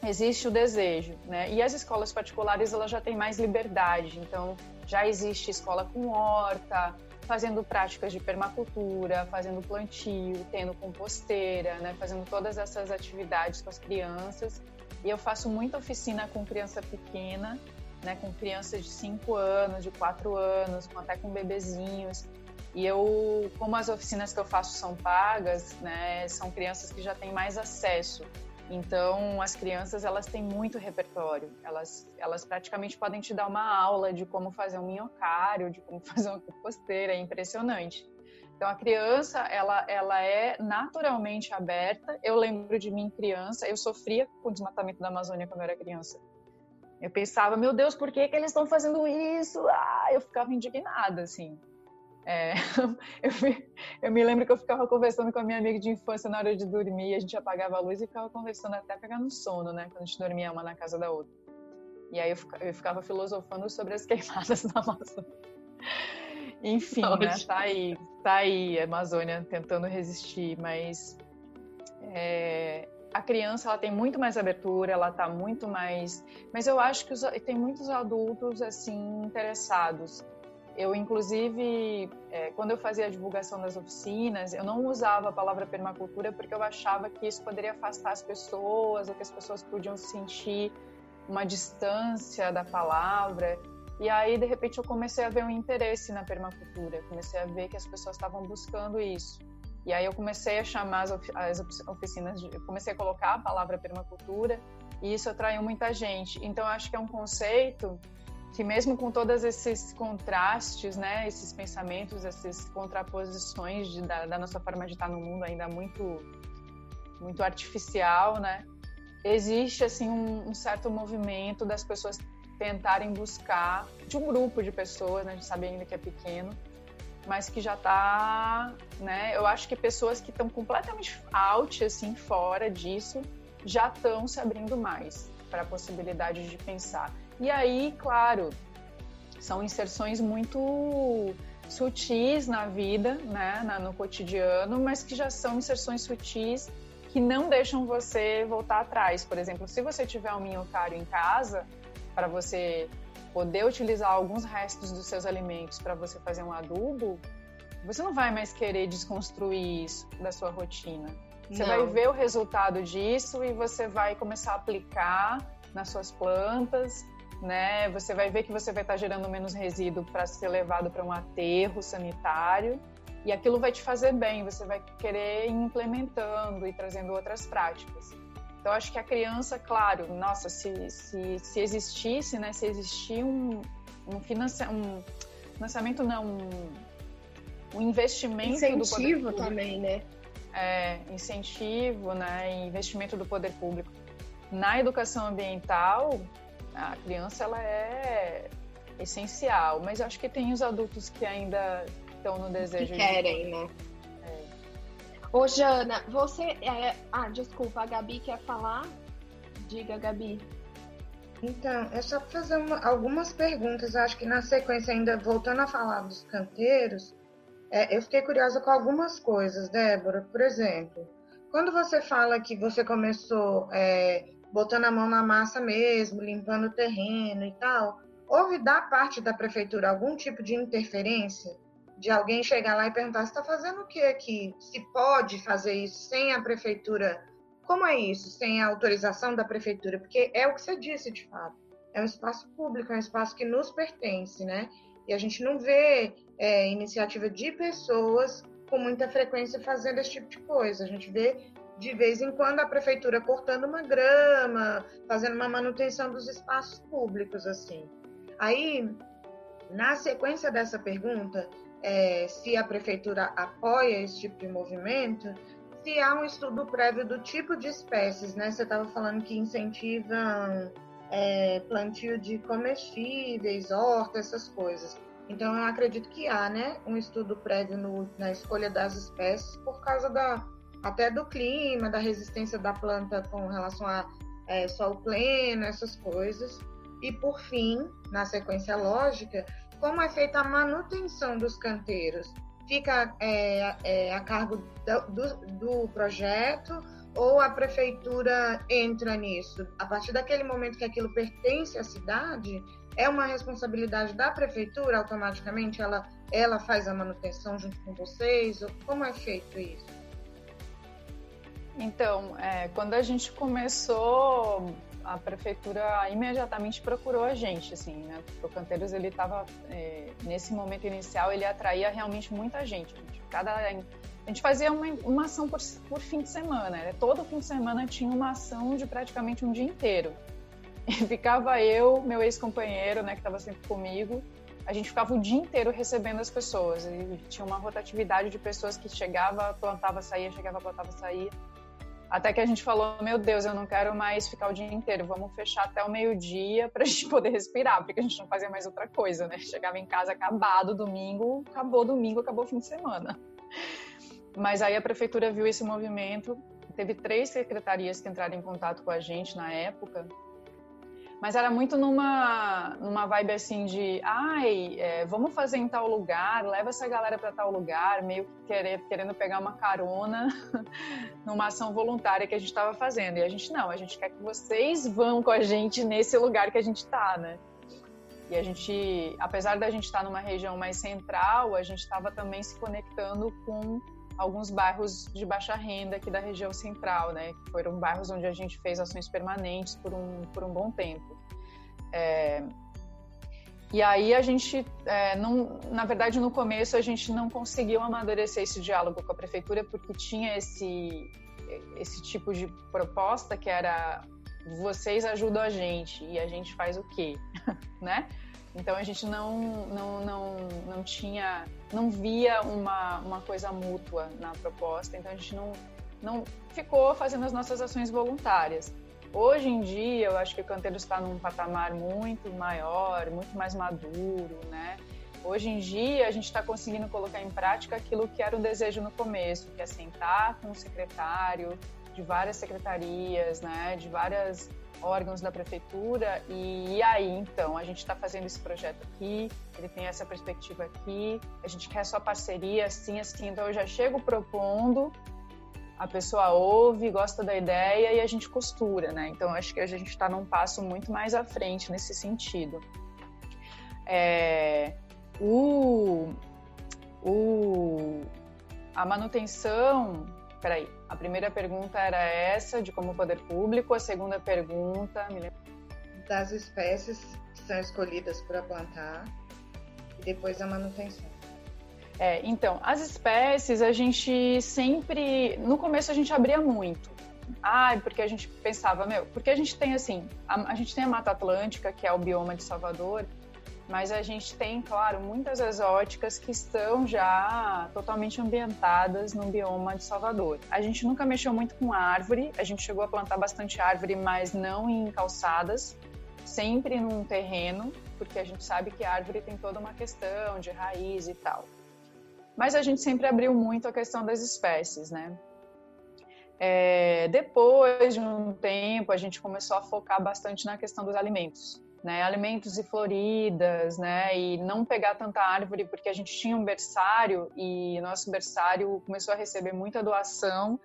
existe o desejo, né? E as escolas particulares elas já têm mais liberdade. Então já existe escola com horta, fazendo práticas de permacultura, fazendo plantio, tendo composteira, né? Fazendo todas essas atividades com as crianças e eu faço muita oficina com criança pequena, né, com crianças de 5 anos, de 4 anos, até com bebezinhos. E eu, como as oficinas que eu faço são pagas, né, são crianças que já têm mais acesso. Então, as crianças, elas têm muito repertório. Elas, elas praticamente podem te dar uma aula de como fazer um minhocário, de como fazer uma composteira. É impressionante. Então a criança, ela, ela é naturalmente aberta. Eu lembro de mim criança, eu sofria com o desmatamento da Amazônia quando eu era criança. Eu pensava, meu Deus, por que, que eles estão fazendo isso? Ah, eu ficava indignada, assim. É, eu, eu, me lembro que eu ficava conversando com a minha amiga de infância na hora de dormir, a gente apagava a luz e ficava conversando até pegar no sono, né? Quando a gente dormia uma na casa da outra. E aí eu eu ficava filosofando sobre as queimadas da Amazônia. Enfim, né? Tá aí, tá aí a Amazônia tentando resistir, mas é, a criança ela tem muito mais abertura, ela tá muito mais. Mas eu acho que os, tem muitos adultos assim interessados. Eu, inclusive, é, quando eu fazia a divulgação das oficinas, eu não usava a palavra permacultura porque eu achava que isso poderia afastar as pessoas, ou que as pessoas podiam se sentir uma distância da palavra. E aí, de repente, eu comecei a ver um interesse na permacultura, comecei a ver que as pessoas estavam buscando isso. E aí eu comecei a chamar as, oficinas, de, comecei a colocar a palavra permacultura e isso atraiu muita gente. Então, acho que é um conceito que mesmo com todos esses contrastes, né, esses pensamentos, essas contraposições de, da, da, nossa forma de estar no mundo ainda muito muito artificial, né, existe assim um, um certo movimento das pessoas tentarem buscar de um grupo de pessoas, né, a gente sabe ainda que é pequeno, mas que já está, né? Eu acho que pessoas que estão completamente out, assim, fora disso, já estão se abrindo mais para a possibilidade de pensar. E aí, claro, são inserções muito sutis na vida, né, no cotidiano, mas que já são inserções sutis que não deixam você voltar atrás. Por exemplo, se você tiver um minhocário em casa, para você poder utilizar alguns restos dos seus alimentos para você fazer um adubo, você não vai mais querer desconstruir isso da sua rotina. Você não. vai ver o resultado disso e você vai começar a aplicar nas suas plantas, né? Você vai ver que você vai estar gerando menos resíduo para ser levado para um aterro sanitário e aquilo vai te fazer bem. Você vai querer ir implementando e trazendo outras práticas. Então, acho que a criança, claro, nossa, se, se, se existisse, né? Se existir um, um, financia, um financiamento, não, um, um investimento incentivo do poder também, né? É, incentivo, né? Investimento do poder público na educação ambiental, a criança ela é essencial, mas acho que tem os adultos que ainda estão no desejo que querem, de... né? Ô, Jana, você é... Ah, desculpa, a Gabi quer falar? Diga, Gabi. Então, é só fazer uma, algumas perguntas. Acho que na sequência, ainda voltando a falar dos canteiros, é, eu fiquei curiosa com algumas coisas, Débora. Por exemplo, quando você fala que você começou é, botando a mão na massa mesmo, limpando o terreno e tal, houve da parte da prefeitura algum tipo de interferência? De alguém chegar lá e perguntar: está fazendo o que aqui? Se pode fazer isso sem a prefeitura? Como é isso, sem a autorização da prefeitura? Porque é o que você disse, de fato. É um espaço público, é um espaço que nos pertence, né? E a gente não vê é, iniciativa de pessoas com muita frequência fazendo esse tipo de coisa. A gente vê de vez em quando a prefeitura cortando uma grama, fazendo uma manutenção dos espaços públicos, assim. Aí, na sequência dessa pergunta, é, se a prefeitura apoia esse tipo de movimento, se há um estudo prévio do tipo de espécies, né? Você estava falando que incentivam é, plantio de comestíveis, hortas, essas coisas. Então, eu acredito que há, né, um estudo prévio no, na escolha das espécies por causa da até do clima, da resistência da planta com relação a é, sol pleno, essas coisas. E por fim, na sequência lógica, como é feita a manutenção dos canteiros? Fica é, é, a cargo do, do projeto ou a prefeitura entra nisso? A partir daquele momento que aquilo pertence à cidade, é uma responsabilidade da prefeitura automaticamente? Ela, ela faz a manutenção junto com vocês? Como é feito isso? Então, é, quando a gente começou, a prefeitura imediatamente procurou a gente, assim, né? O Canteiros, ele estava, é, nesse momento inicial, ele atraía realmente muita gente. Cada, a gente fazia uma, uma ação por, por, fim de semana, né? Todo fim de semana tinha uma ação de praticamente um dia inteiro. E ficava eu, meu ex-companheiro, né, que estava sempre comigo, a gente ficava o dia inteiro recebendo as pessoas. E tinha uma rotatividade de pessoas que chegava, plantava, saía, chegava, plantava, saía. Até que a gente falou: Meu Deus, eu não quero mais ficar o dia inteiro, vamos fechar até o meio-dia para a gente poder respirar, porque a gente não fazia mais outra coisa, né? Chegava em casa acabado, domingo, acabou domingo, acabou fim de semana. Mas aí a prefeitura viu esse movimento, teve três secretarias que entraram em contato com a gente na época, mas era muito numa, numa vibe assim de, ai, é, vamos fazer em tal lugar, leva essa galera para tal lugar, meio que querer, querendo pegar uma carona numa ação voluntária que a gente estava fazendo. E a gente, não, a gente quer que vocês vão com a gente nesse lugar que a gente está, né? E a gente, apesar da gente estar tá numa região mais central, a gente estava também se conectando com alguns bairros de baixa renda aqui da região central, né? Foram bairros onde a gente fez ações permanentes por um, por um bom tempo. É, e aí a gente, é, não, na verdade, no começo a gente não conseguiu amadurecer esse diálogo com a prefeitura porque tinha esse, esse tipo de proposta que era vocês ajudam a gente e a gente faz o quê, né? Então a gente não, não, não, não tinha, não via uma, uma coisa mútua na proposta, então a gente não, não ficou fazendo as nossas ações voluntárias. Hoje em dia, eu acho que o canteiro está num patamar muito maior, muito mais maduro, né? Hoje em dia, a gente está conseguindo colocar em prática aquilo que era o desejo no começo, que é sentar com o secretário de várias secretarias, né, de várias órgãos da prefeitura e, e aí então a gente está fazendo esse projeto aqui, ele tem essa perspectiva aqui, a gente quer sua parceria assim assim, então eu já chego propondo, a pessoa ouve, gosta da ideia e a gente costura, né? Então acho que a gente está num passo muito mais à frente nesse sentido. É, o, o, a manutenção, peraí, a primeira pergunta era essa, de como o poder público. A segunda pergunta, me lembro. Das espécies que são escolhidas para plantar e depois a manutenção. É, então, as espécies a gente sempre. No começo a gente abria muito. Ah, porque a gente pensava, meu, porque a gente tem assim, a, a gente tem a Mata Atlântica, que é o bioma de Salvador, mas a gente tem, claro, muitas exóticas que estão já totalmente ambientadas no bioma de Salvador. A gente nunca mexeu muito com árvore, a gente chegou a plantar bastante árvore, mas não em calçadas, sempre num terreno, porque a gente sabe que a árvore tem toda uma questão de raiz e tal. Mas a gente sempre abriu muito a questão das espécies, né? É, depois de um tempo, a gente começou a focar bastante na questão dos alimentos né, alimentos e floridas, né, e não pegar tanta árvore, porque a gente tinha um berçário e nosso berçário começou a receber muita doação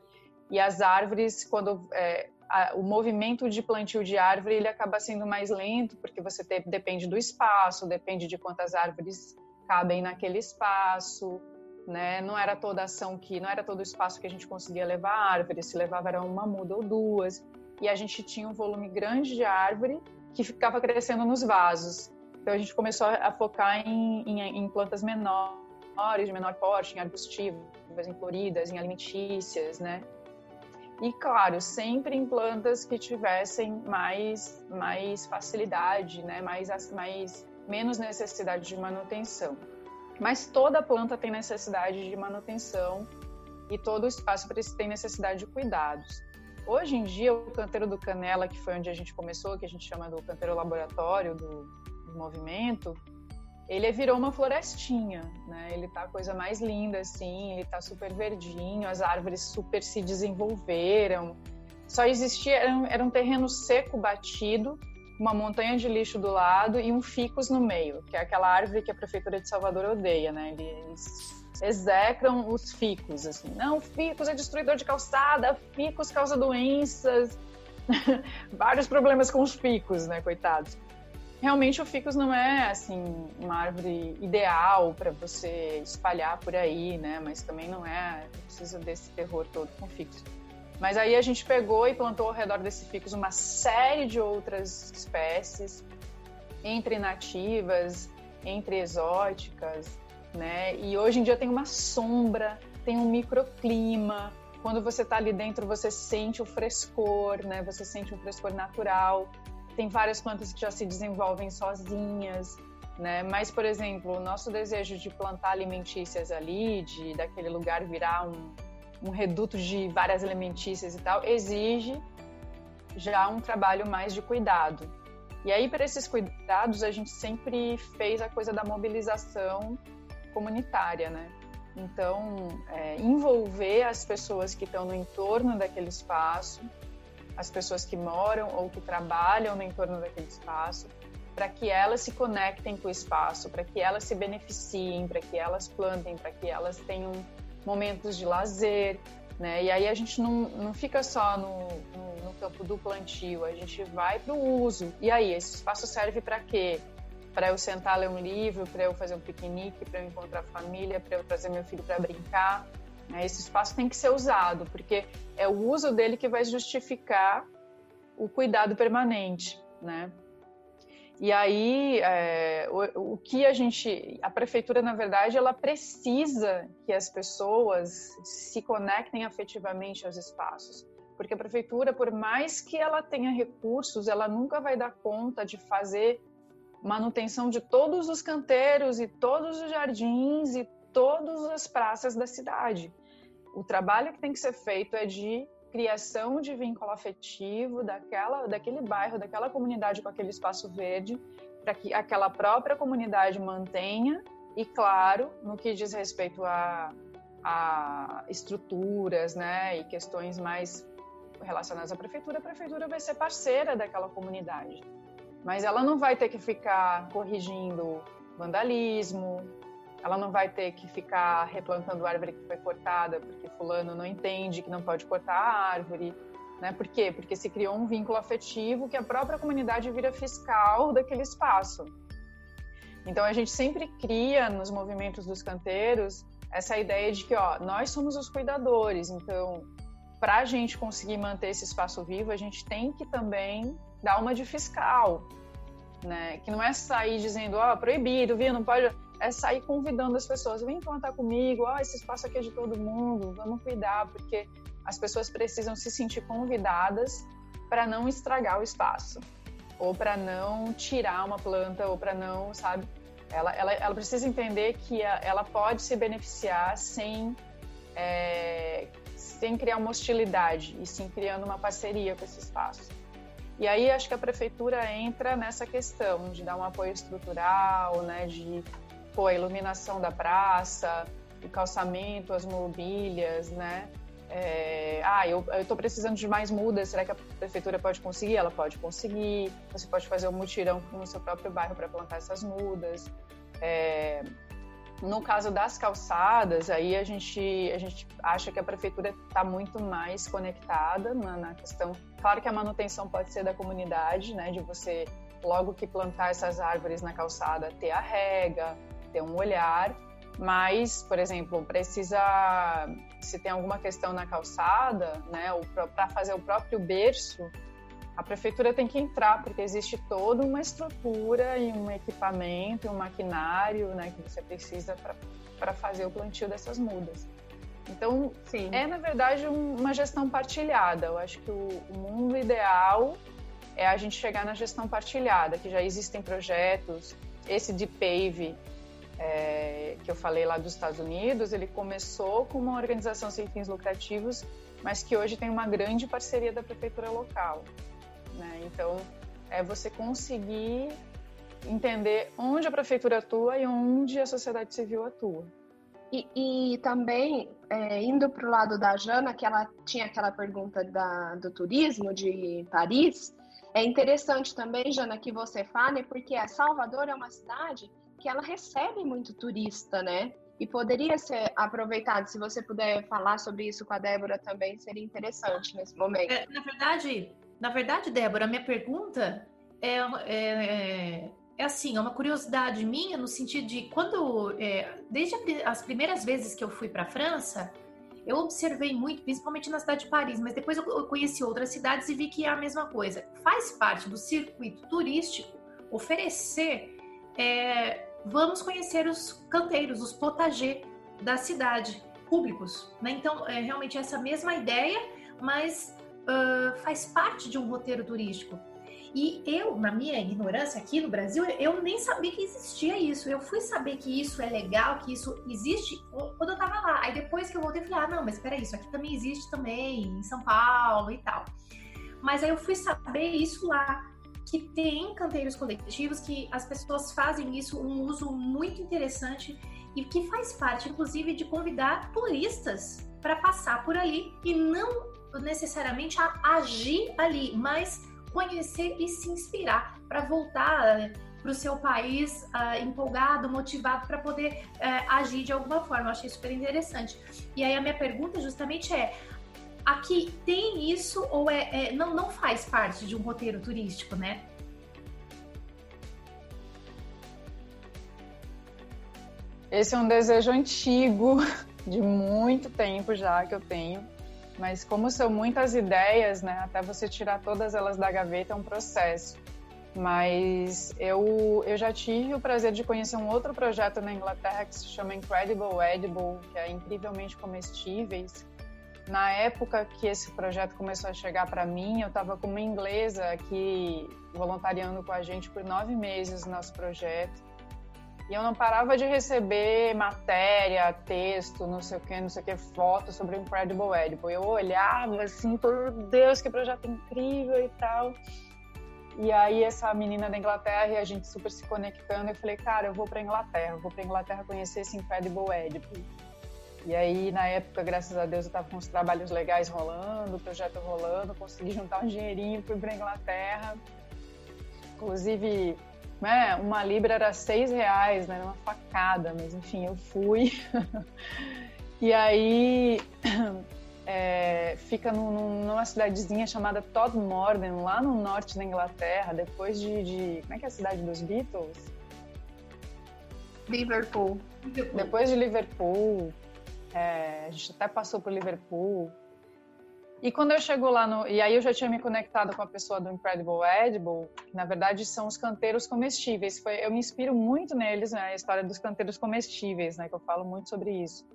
e as árvores, quando é, a, o movimento de plantio de árvore ele acaba sendo mais lento, porque você te, depende do espaço, depende de quantas árvores cabem naquele espaço, né? Não era toda ação que, não era todo o espaço que a gente conseguia levar árvore, se levava era uma muda ou duas, e a gente tinha um volume grande de árvore que ficava crescendo nos vasos. Então a gente começou a focar em, em, em plantas menores, de menor porte, em arbustivas, em floridas, em alimentícias, né? E claro, sempre em plantas que tivessem mais mais facilidade, né? Mais mais menos necessidade de manutenção. Mas toda planta tem necessidade de manutenção e todo espaço tem necessidade de cuidados. Hoje em dia, o canteiro do Canela, que foi onde a gente começou, que a gente chama do canteiro laboratório do, do movimento, ele virou uma florestinha, né? Ele tá a coisa mais linda, assim, ele tá super verdinho, as árvores super se desenvolveram. Só existia, era um, era um terreno seco batido, uma montanha de lixo do lado e um ficus no meio, que é aquela árvore que a prefeitura de Salvador odeia, né? Eles execram os ficos, assim, não, ficus é destruidor de calçada, ficus causa doenças, vários problemas com os ficus, né, coitados. Realmente o ficus não é assim uma árvore ideal para você espalhar por aí, né? Mas também não é precisa desse terror todo com ficus. Mas aí a gente pegou e plantou ao redor desse ficus uma série de outras espécies, entre nativas, entre exóticas, né? E hoje em dia tem uma sombra, tem um microclima. Quando você está ali dentro, você sente o frescor, né? Você sente um frescor natural. Tem várias plantas que já se desenvolvem sozinhas, né? Mas, por exemplo, o nosso desejo de plantar alimentícias ali, de daquele lugar virar um, um reduto de várias alimentícias e tal, exige já um trabalho mais de cuidado. E aí, para esses cuidados, a gente sempre fez a coisa da mobilização comunitária, né? Então, é, envolver as pessoas que estão no entorno daquele espaço, as pessoas que moram ou que trabalham no entorno daquele espaço, para que elas se conectem com o espaço, para que elas se beneficiem, para que elas plantem, para que elas tenham momentos de lazer, né? E aí a gente não, não fica só no, no, no campo do plantio, a gente vai para o uso. E aí, esse espaço serve para quê? Para eu sentar ler um livro, para eu fazer um piquenique, para eu encontrar família, para eu trazer meu filho para brincar. Né? Esse espaço tem que ser usado, porque é o uso dele que vai justificar o cuidado permanente, né? E aí, é, o, o, que a gente, a prefeitura, na verdade, ela precisa que as pessoas se conectem afetivamente aos espaços, porque a prefeitura, por mais que ela tenha recursos, ela nunca vai dar conta de fazer manutenção de todos os canteiros e todos os jardins e todas as praças da cidade. O trabalho que tem que ser feito é de criação de vínculo afetivo daquela, daquele bairro, daquela comunidade com aquele espaço verde, para que aquela própria comunidade mantenha e, claro, no que diz respeito a, a estruturas, né, e questões mais relacionadas à prefeitura, a prefeitura vai ser parceira daquela comunidade. Mas ela não vai ter que ficar corrigindo vandalismo, ela não vai ter que ficar replantando árvore que foi cortada porque fulano não entende que não pode cortar a árvore. Né? Por quê? Porque se criou um vínculo afetivo que a própria comunidade vira fiscal daquele espaço. Então a gente sempre cria nos movimentos dos canteiros essa ideia de que ó, nós somos os cuidadores, então para a gente conseguir manter esse espaço vivo, a gente tem que também dar uma de fiscal, né? Que não é sair dizendo, ó, oh, proibido, viu, não pode é sair convidando as pessoas, vem plantar comigo, ó, oh, esse espaço aqui é de todo mundo, vamos cuidar, porque as pessoas precisam se sentir convidadas para não estragar o espaço, ou para não tirar uma planta, ou para não, sabe? Ela, ela, ela precisa entender que ela pode se beneficiar sem, é, sem criar uma hostilidade, e sim criando uma parceria com esse espaço. E aí acho que a prefeitura entra nessa questão de dar um apoio estrutural, né, de pô, a iluminação da praça, o calçamento, as mobílias, né? É, ah, eu estou precisando de mais mudas, será que a prefeitura pode conseguir? Ela pode conseguir. Você pode fazer um mutirão no seu próprio bairro para plantar essas mudas. É, no caso das calçadas, aí a gente, a gente acha que a prefeitura está muito mais conectada na, na, questão. Claro que a manutenção pode ser da comunidade, né? De você, logo que plantar essas árvores na calçada, ter a rega, ter um olhar, mas, por exemplo, precisa, se tem alguma questão na calçada, né, para fazer o próprio berço, a prefeitura tem que entrar, porque existe toda uma estrutura e um equipamento, um maquinário, né, que você precisa para fazer o plantio dessas mudas. Então, Sim. é na verdade um, uma gestão partilhada. Eu acho que o, o mundo ideal é a gente chegar na gestão partilhada, que já existem projetos. Esse de PAVE é, que eu falei lá dos Estados Unidos, ele começou com uma organização sem fins lucrativos, mas que hoje tem uma grande parceria da prefeitura local. Né? Então, é você conseguir entender onde a prefeitura atua e onde a sociedade civil atua. E, e também, é, indo para o lado da Jana, que ela tinha aquela pergunta da, do turismo de Paris, é interessante também, Jana, que você fale, porque Salvador é uma cidade que ela recebe muito turista, né? E poderia ser aproveitado, se você puder falar sobre isso com a Débora também, seria interessante nesse momento. É, na verdade, na verdade, Débora, minha pergunta é, é, é assim, é uma curiosidade minha no sentido de quando, é, desde as primeiras vezes que eu fui para a França, eu observei muito, principalmente na cidade de Paris, mas depois eu conheci outras cidades e vi que é a mesma coisa. Faz parte do circuito turístico oferecer é, vamos conhecer os canteiros, os potagers da cidade, públicos. Né? Então, é realmente essa mesma ideia, mas uh, faz parte de um roteiro turístico. E eu, na minha ignorância aqui no Brasil, eu nem sabia que existia isso. Eu fui saber que isso é legal, que isso existe quando eu tava lá. Aí depois que eu voltei, eu falei, ah, não, mas espera isso aqui também existe também, em São Paulo e tal. Mas aí eu fui saber isso lá que tem canteiros coletivos, que as pessoas fazem isso um uso muito interessante e que faz parte, inclusive, de convidar turistas para passar por ali e não necessariamente a agir ali, mas conhecer e se inspirar para voltar eh, para o seu país uh, empolgado, motivado para poder uh, agir de alguma forma. Eu achei super interessante. E aí a minha pergunta justamente é: aqui tem isso ou é, é, não, não faz parte de um roteiro turístico, né? Esse é um desejo antigo de muito tempo já que eu tenho. Mas como são muitas ideias, né, até você tirar todas elas da gaveta é um processo. Mas eu, eu já tive o prazer de conhecer um outro projeto na Inglaterra que se chama Incredible Edible, que é incrivelmente comestíveis. Na época que esse projeto começou a chegar para mim, eu estava com uma inglesa aqui voluntariando com a gente por nove meses no nosso projeto. E eu não parava de receber matéria, texto, não sei o que, não sei o que, foto sobre o Incredible Edible. Eu olhava assim, meu Deus, que projeto incrível e tal. E aí essa menina da Inglaterra e a gente super se conectando, eu falei, cara, eu vou para Inglaterra, eu vou para Inglaterra conhecer esse Incredible Edible. E aí, na época, graças a Deus, eu estava com os trabalhos legais rolando, o projeto rolando, consegui juntar um dinheirinho, fui para Inglaterra. Inclusive, né, uma libra era seis reais, né, uma facada, mas enfim, eu fui. e aí é, fica num, numa cidadezinha chamada Todmorden, lá no norte da Inglaterra, depois de, de, Como é que é a cidade dos Beatles? Liverpool. Depois de Liverpool. É, a gente até passou por Liverpool. E quando eu chego lá no. E aí eu já tinha me conectado com a pessoa do Incredible Edible, que na verdade são os canteiros comestíveis. Foi, eu me inspiro muito neles, né? A história dos canteiros comestíveis, né? Que eu falo muito sobre isso.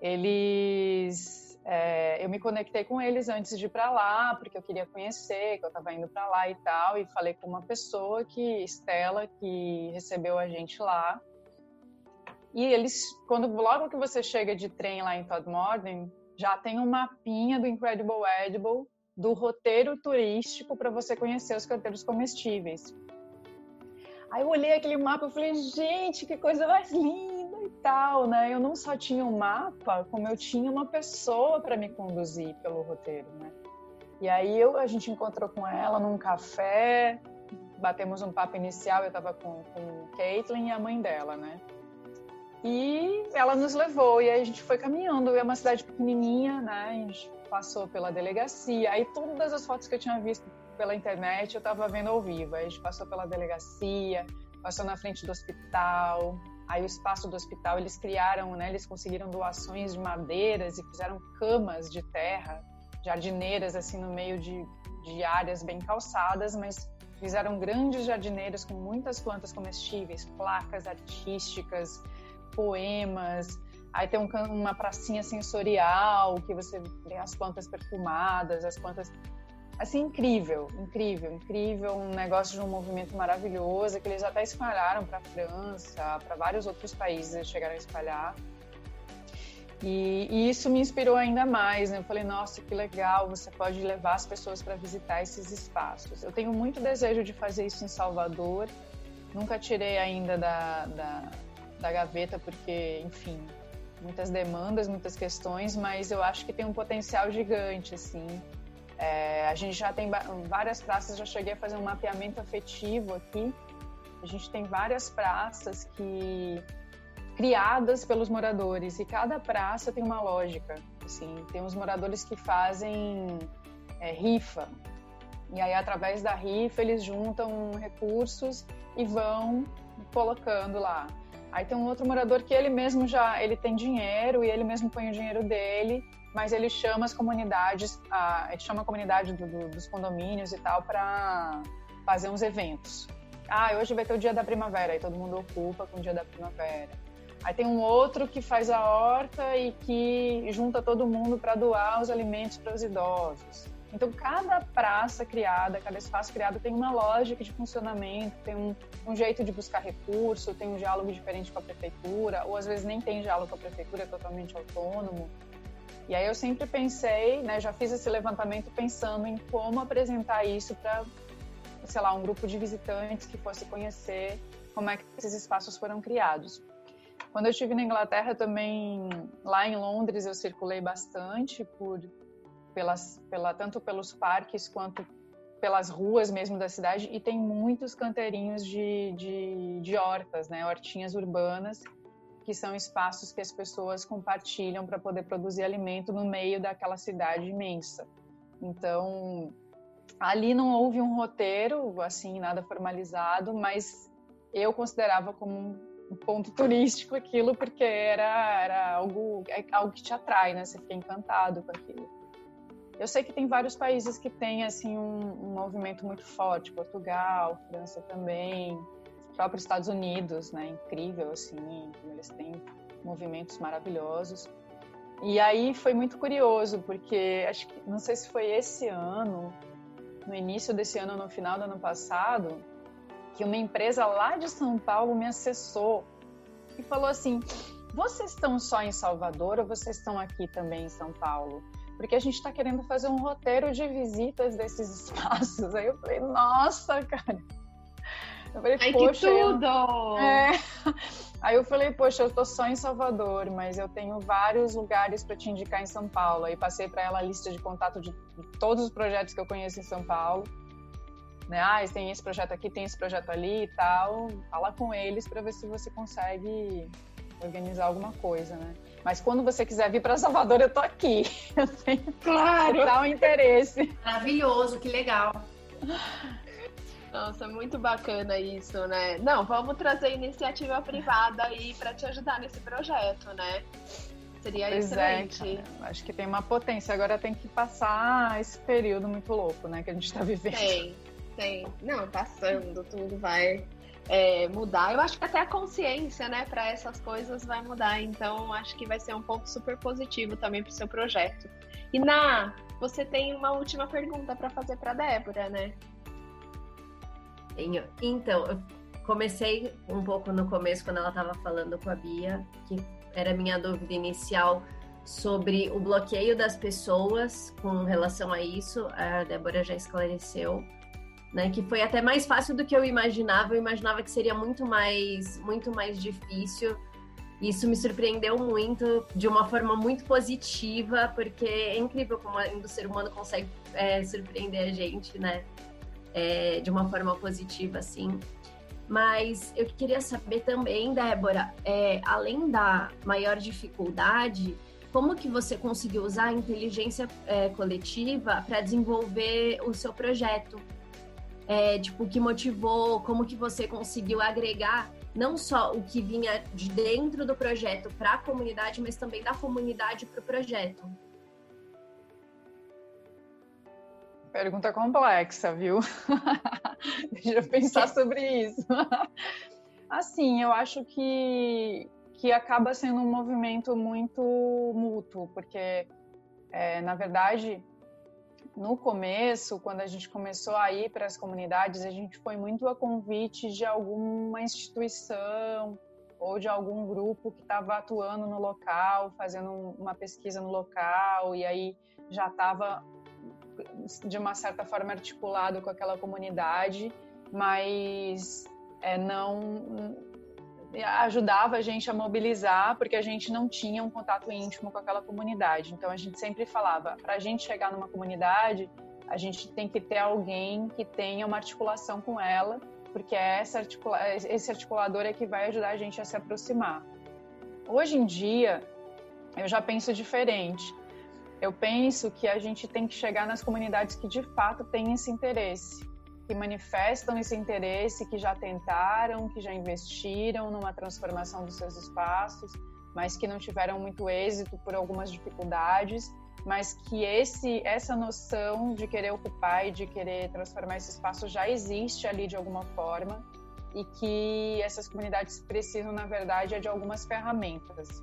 Eles é, eu me conectei com eles antes de ir para lá, porque eu queria conhecer, que eu estava indo para lá e tal, e falei com uma pessoa que, Estela, que recebeu a gente lá. E eles, quando logo que você chega de trem lá em Todmorden, já tem um mapinha do Incredible Edible, do roteiro turístico para você conhecer os canteiros comestíveis. Aí eu olhei aquele mapa e falei, gente, que coisa mais linda e tal, né? Eu não só tinha um mapa, como eu tinha uma pessoa para me conduzir pelo roteiro, né? E aí eu, a gente encontrou com ela num café, batemos um papo inicial, eu estava com, com Caitlin e a mãe dela, né? E ela nos levou, e aí a gente foi caminhando, é uma cidade pequenininha, né? A gente passou pela delegacia, aí todas as fotos que eu tinha visto pela internet, eu estava vendo ao vivo. Aí a gente passou pela delegacia, passou na frente do hospital. Aí o espaço do hospital eles criaram, né? Eles conseguiram doações de madeiras e fizeram camas de terra, jardineiras assim no meio de, de áreas bem calçadas, mas fizeram grandes jardineiras com muitas plantas comestíveis, placas artísticas, poemas. Aí tem um, uma pracinha sensorial que você tem as plantas perfumadas, as plantas assim, incrível, incrível, incrível, um negócio de um movimento maravilhoso que eles até espalharam para a França, para vários outros países eles chegaram a espalhar. E, e, isso me inspirou ainda mais, né? Eu falei, nossa, que legal, você pode levar as pessoas para visitar esses espaços. Eu tenho muito desejo de fazer isso em Salvador, nunca tirei ainda da, da, da gaveta, porque, enfim, muitas demandas, muitas questões, mas eu acho que tem um potencial gigante, assim. É, a gente já tem várias praças, já cheguei a fazer um mapeamento afetivo aqui. A gente tem várias praças que criadas pelos moradores e cada praça tem uma lógica. Assim, tem os moradores que fazem é, rifa e aí através da rifa eles juntam recursos e vão colocando lá. Aí tem um outro morador que ele mesmo já ele tem dinheiro e ele mesmo põe o dinheiro dele mas ele chama as comunidades, a, ele chama a comunidade do, do, dos condomínios e tal para fazer uns eventos. Ah, hoje vai ter o dia da primavera, aí todo mundo ocupa com o dia da primavera. Aí tem um outro que faz a horta e que junta todo mundo para doar os alimentos para os idosos. Então, cada praça criada, cada espaço criado tem uma lógica de funcionamento, tem um, um, jeito de buscar recurso, tem um diálogo diferente com a prefeitura, ou às vezes nem tem diálogo com a prefeitura, é totalmente autônomo. E aí eu sempre pensei, né, já fiz esse levantamento pensando em como apresentar isso para, sei lá, um grupo de visitantes que fosse conhecer como é que esses espaços foram criados. Quando eu estive na Inglaterra também, lá em Londres, eu circulei bastante por pelas, pela, tanto pelos parques quanto pelas ruas mesmo da cidade e tem muitos canteirinhos de, de, de hortas, né, hortinhas urbanas que são espaços que as pessoas compartilham para poder produzir alimento no meio daquela cidade imensa. Então, ali não houve um roteiro, assim, nada formalizado, mas eu considerava como um ponto turístico aquilo, porque era, era algo, é algo que te atrai, né? Você fica encantado com aquilo. Eu sei que tem vários países que têm assim um, um movimento muito forte, Portugal, França também, próprios Estados Unidos, né? Incrível assim, eles têm movimentos maravilhosos. E aí foi muito curioso, porque acho que não sei se foi esse ano, no início desse ano, no final do ano passado, que uma empresa lá de São Paulo me acessou e falou assim: vocês estão só em Salvador ou vocês estão aqui também em São Paulo? Porque a gente está querendo fazer um roteiro de visitas desses espaços. Aí eu falei, nossa, cara. Eu falei, Ai, poxa. Que tudo! Eu... É. Aí eu falei, poxa, eu tô só em Salvador, mas eu tenho vários lugares para te indicar em São Paulo. Aí passei para ela a lista de contato de todos os projetos que eu conheço em São Paulo né? Ah, tem esse projeto aqui, tem esse projeto ali e tal. Fala com eles para ver se você consegue organizar alguma coisa, né? Mas quando você quiser vir para Salvador, eu tô aqui. Eu tenho claro. total interesse. Maravilhoso, que legal. Nossa, muito bacana isso, né? Não, vamos trazer iniciativa privada aí para te ajudar nesse projeto, né? Seria pois é, excelente. É, acho que tem uma potência. Agora tem que passar esse período muito louco, né? Que a gente está vivendo. Tem, tem. Não, passando, tudo vai é, mudar. Eu acho que até a consciência, né, para essas coisas vai mudar. Então, acho que vai ser um ponto super positivo também para o seu projeto. E na, você tem uma última pergunta para fazer para Débora, né? Então, eu comecei um pouco no começo quando ela estava falando com a Bia, que era minha dúvida inicial sobre o bloqueio das pessoas com relação a isso. A Débora já esclareceu né? Que foi até mais fácil do que eu imaginava. Eu imaginava que seria muito mais, muito mais difícil. Isso me surpreendeu muito, de uma forma muito positiva, porque é incrível como o ser humano consegue é, surpreender a gente, né? É, de uma forma positiva, assim. Mas eu queria saber também, Débora, é, além da maior dificuldade, como que você conseguiu usar a inteligência é, coletiva para desenvolver o seu projeto? É, tipo, o que motivou, como que você conseguiu agregar não só o que vinha de dentro do projeto para a comunidade, mas também da comunidade para o projeto. Pergunta complexa, viu? Deixa eu pensar sobre isso. assim, eu acho que, que acaba sendo um movimento muito mútuo, porque, é, na verdade, no começo, quando a gente começou a ir para as comunidades, a gente foi muito a convite de alguma instituição ou de algum grupo que estava atuando no local, fazendo uma pesquisa no local, e aí já estava de uma certa forma articulado com aquela comunidade, mas é, não ajudava a gente a mobilizar, porque a gente não tinha um contato íntimo com aquela comunidade. Então a gente sempre falava, para a gente chegar numa comunidade, a gente tem que ter alguém que tenha uma articulação com ela, porque é essa articula esse articulador é que vai ajudar a gente a se aproximar. Hoje em dia, eu já penso diferente. Eu penso que a gente tem que chegar nas comunidades que de fato têm esse interesse que manifestam esse interesse, que já tentaram, que já investiram numa transformação dos seus espaços, mas que não tiveram muito êxito por algumas dificuldades, mas que esse essa noção de querer ocupar e de querer transformar esse espaço já existe ali de alguma forma e que essas comunidades precisam, na verdade, é de algumas ferramentas,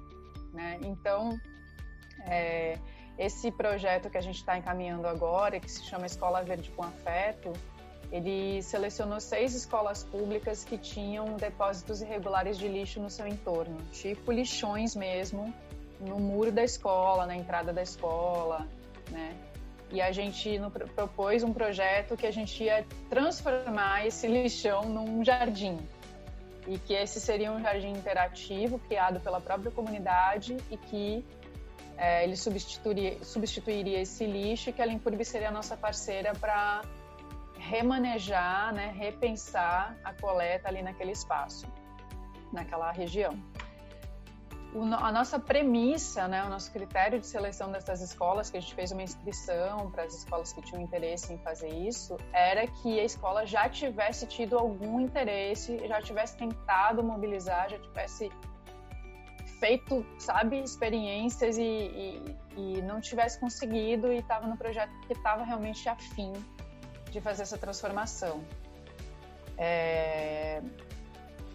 né? Então, é, esse projeto que a gente está encaminhando agora, que se chama Escola Verde com Afeto, ele selecionou seis escolas públicas que tinham depósitos irregulares de lixo no seu entorno, tipo lixões mesmo, no muro da escola, na entrada da escola, né? E a gente propôs um projeto que a gente ia transformar esse lixão num jardim. E que esse seria um jardim interativo criado pela própria comunidade e que é, ele substituiria, substituiria esse lixo e que a Limpurb seria a nossa parceira para remanejar, né, repensar a coleta ali naquele espaço, naquela região. o, a nossa premissa, né, o nosso critério de seleção dessas escolas, que a gente fez uma inscrição para as escolas que tinham interesse em fazer isso, era que a escola já tivesse tido algum interesse, já tivesse tentado mobilizar, já tivesse feito, sabe, experiências e, e, e não tivesse conseguido e estava no projeto que estava realmente afim de fazer essa transformação. É,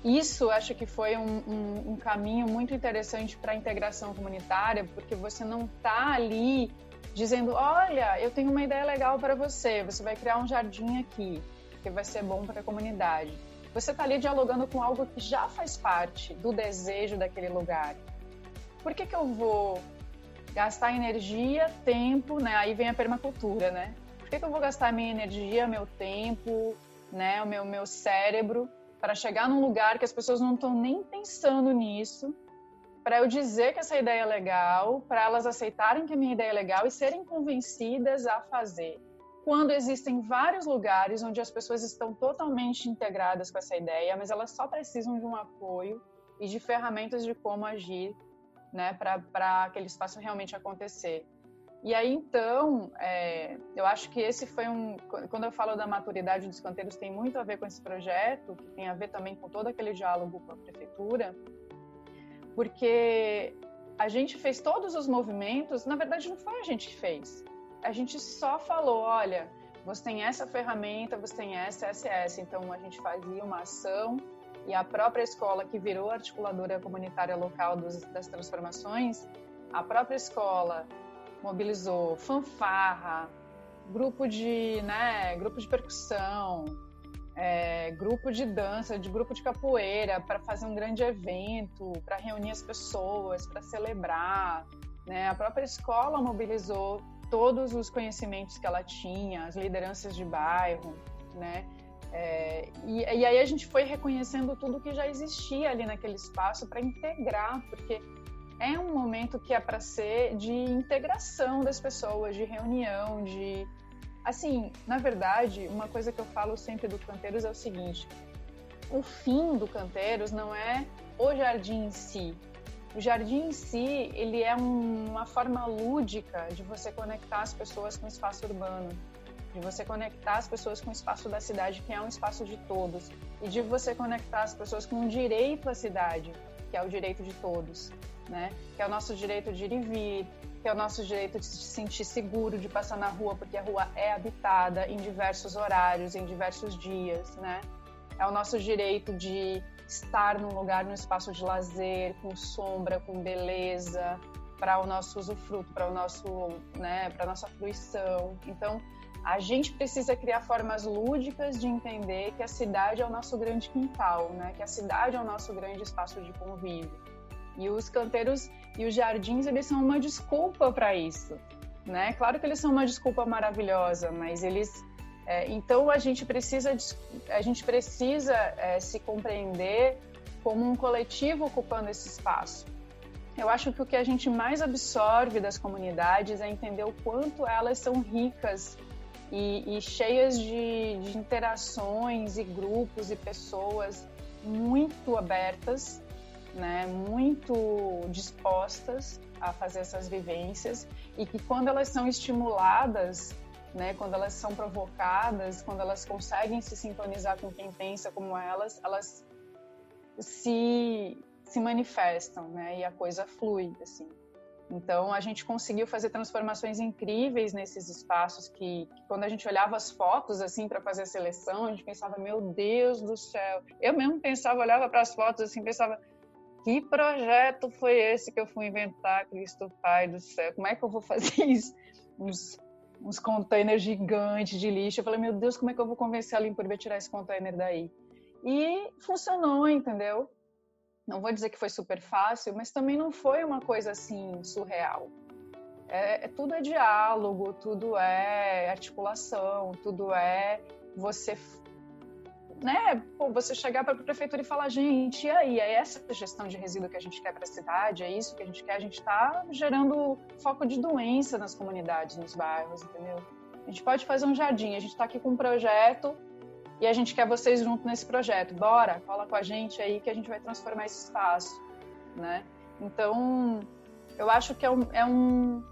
isso acho que foi um, um, um caminho muito interessante para a integração comunitária, porque você não está ali dizendo: olha, eu tenho uma ideia legal para você, você vai criar um jardim aqui, que vai ser bom para a comunidade. Você está ali dialogando com algo que já faz parte do desejo daquele lugar. Por que, que eu vou gastar energia, tempo, né? Aí vem a permacultura, né? Que, que eu vou gastar minha energia, meu tempo, né? O meu, meu cérebro para chegar num lugar que as pessoas não estão nem pensando nisso, para eu dizer que essa ideia é legal, para elas aceitarem que a minha ideia é legal e serem convencidas a fazer. Quando existem vários lugares onde as pessoas estão totalmente integradas com essa ideia, mas elas só precisam de um apoio e de ferramentas de como agir, né, para aquele espaço realmente acontecer. E aí, então, é, eu acho que esse foi um. Quando eu falo da maturidade dos canteiros, tem muito a ver com esse projeto, que tem a ver também com todo aquele diálogo com a prefeitura, porque a gente fez todos os movimentos, na verdade, não foi a gente que fez. A gente só falou: olha, você tem essa ferramenta, você tem essa, essa, essa. Então, a gente fazia uma ação e a própria escola, que virou articuladora comunitária local dos, das transformações, a própria escola mobilizou fanfarra, grupo de, né, grupo de percussão, é, grupo de dança, de grupo de capoeira para fazer um grande evento, para reunir as pessoas, para celebrar. Né? A própria escola mobilizou todos os conhecimentos que ela tinha, as lideranças de bairro, né? É, e, e aí a gente foi reconhecendo tudo que já existia ali naquele espaço para integrar, porque é um momento que é para ser de integração das pessoas, de reunião, de assim, na verdade, uma coisa que eu falo sempre do Canteiros é o seguinte: o fim do Canteiros não é o jardim em si. O jardim em si, ele é um, uma forma lúdica de você conectar as pessoas com o espaço urbano, de você conectar as pessoas com o espaço da cidade, que é um espaço de todos, e de você conectar as pessoas com o direito à cidade, que é o direito de todos né? Que é o nosso direito de ir e vir, que é o nosso direito de se sentir seguro de passar na rua, porque a rua é habitada em diversos horários, em diversos dias, né? É o nosso direito de estar num lugar, num espaço de lazer, com sombra, com beleza, para o nosso usufruto, para o nosso, né, para nossa fruição. Então, a gente precisa criar formas lúdicas de entender que a cidade é o nosso grande quintal, né? Que a cidade é o nosso grande espaço de convívio. E os canteiros e os jardins, eles são uma desculpa para isso, né? Claro que eles são uma desculpa maravilhosa, mas eles é, então a gente precisa a gente precisa é, se compreender como um coletivo ocupando esse espaço. Eu acho que o que a gente mais absorve das comunidades é entender o quanto elas são ricas e, e cheias de, de interações e grupos e pessoas muito abertas né, muito dispostas a fazer essas vivências e que quando elas são estimuladas, né, quando elas são provocadas, quando elas conseguem se sintonizar com quem pensa como elas, elas se se manifestam, né, e a coisa flui assim. Então a gente conseguiu fazer transformações incríveis nesses espaços que, que quando a gente olhava as fotos assim para fazer a seleção, a gente pensava, meu Deus do céu. Eu mesmo pensava, olhava para as fotos assim, pensava, que projeto foi esse que eu fui inventar, Cristo Pai do céu? Como é que eu vou fazer isso? Uns, uns containers gigantes de lixo. Eu falei, meu Deus, como é que eu vou convencer a Limpurbe a tirar esse container daí? E funcionou, entendeu? Não vou dizer que foi super fácil, mas também não foi uma coisa assim surreal. É, é, tudo é diálogo, tudo é articulação, tudo é você né, pô, você chegar para a prefeitura e falar, gente, e aí, é essa gestão de resíduo que a gente quer para a cidade, é isso que a gente quer, a gente está gerando foco de doença nas comunidades, nos bairros, entendeu? A gente pode fazer um jardim, a gente está aqui com um projeto e a gente quer vocês junto nesse projeto, bora, cola com a gente aí que a gente vai transformar esse espaço, né? Então, eu acho que é um, é um.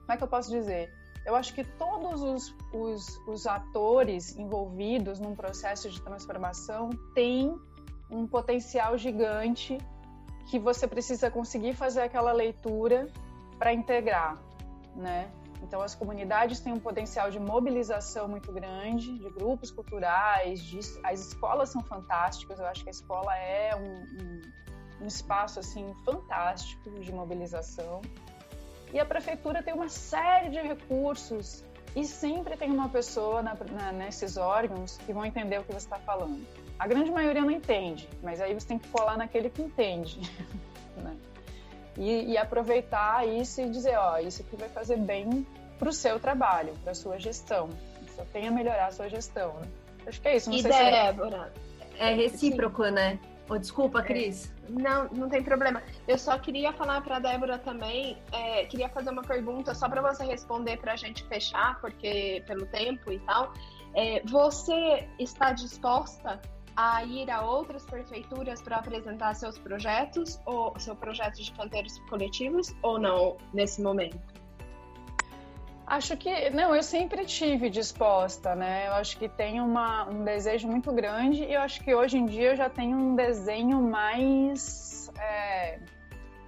Como é que eu posso dizer? Eu acho que todos os, os, os atores envolvidos num processo de transformação têm um potencial gigante que você precisa conseguir fazer aquela leitura para integrar, né? Então, as comunidades têm um potencial de mobilização muito grande, de grupos culturais, de, as escolas são fantásticas. Eu acho que a escola é um, um, um espaço assim fantástico de mobilização. E a prefeitura tem uma série de recursos e sempre tem uma pessoa na, na, nesses órgãos que vão entender o que você está falando. A grande maioria não entende, mas aí você tem que colar naquele que entende. né? e, e, aproveitar isso e dizer, ó, isso aqui vai fazer bem para o seu trabalho, para a sua gestão. Só tem a melhorar a sua gestão, né? Acho que é isso. Não e sei Débora, se é... recíproco, né? Oh, desculpa, Cris. É. Não, não tem problema. Eu só queria falar para a Débora também, é, queria fazer uma pergunta só para você responder para a gente fechar, porque pelo tempo e tal. É, você está disposta a ir a outras prefeituras para apresentar seus projetos ou seu projeto de canteiros coletivos ou não nesse momento? Acho que não, eu sempre tive disposta, né? Eu acho que tem uma, um desejo muito grande e eu acho que hoje em dia eu já tenho um desenho mais é,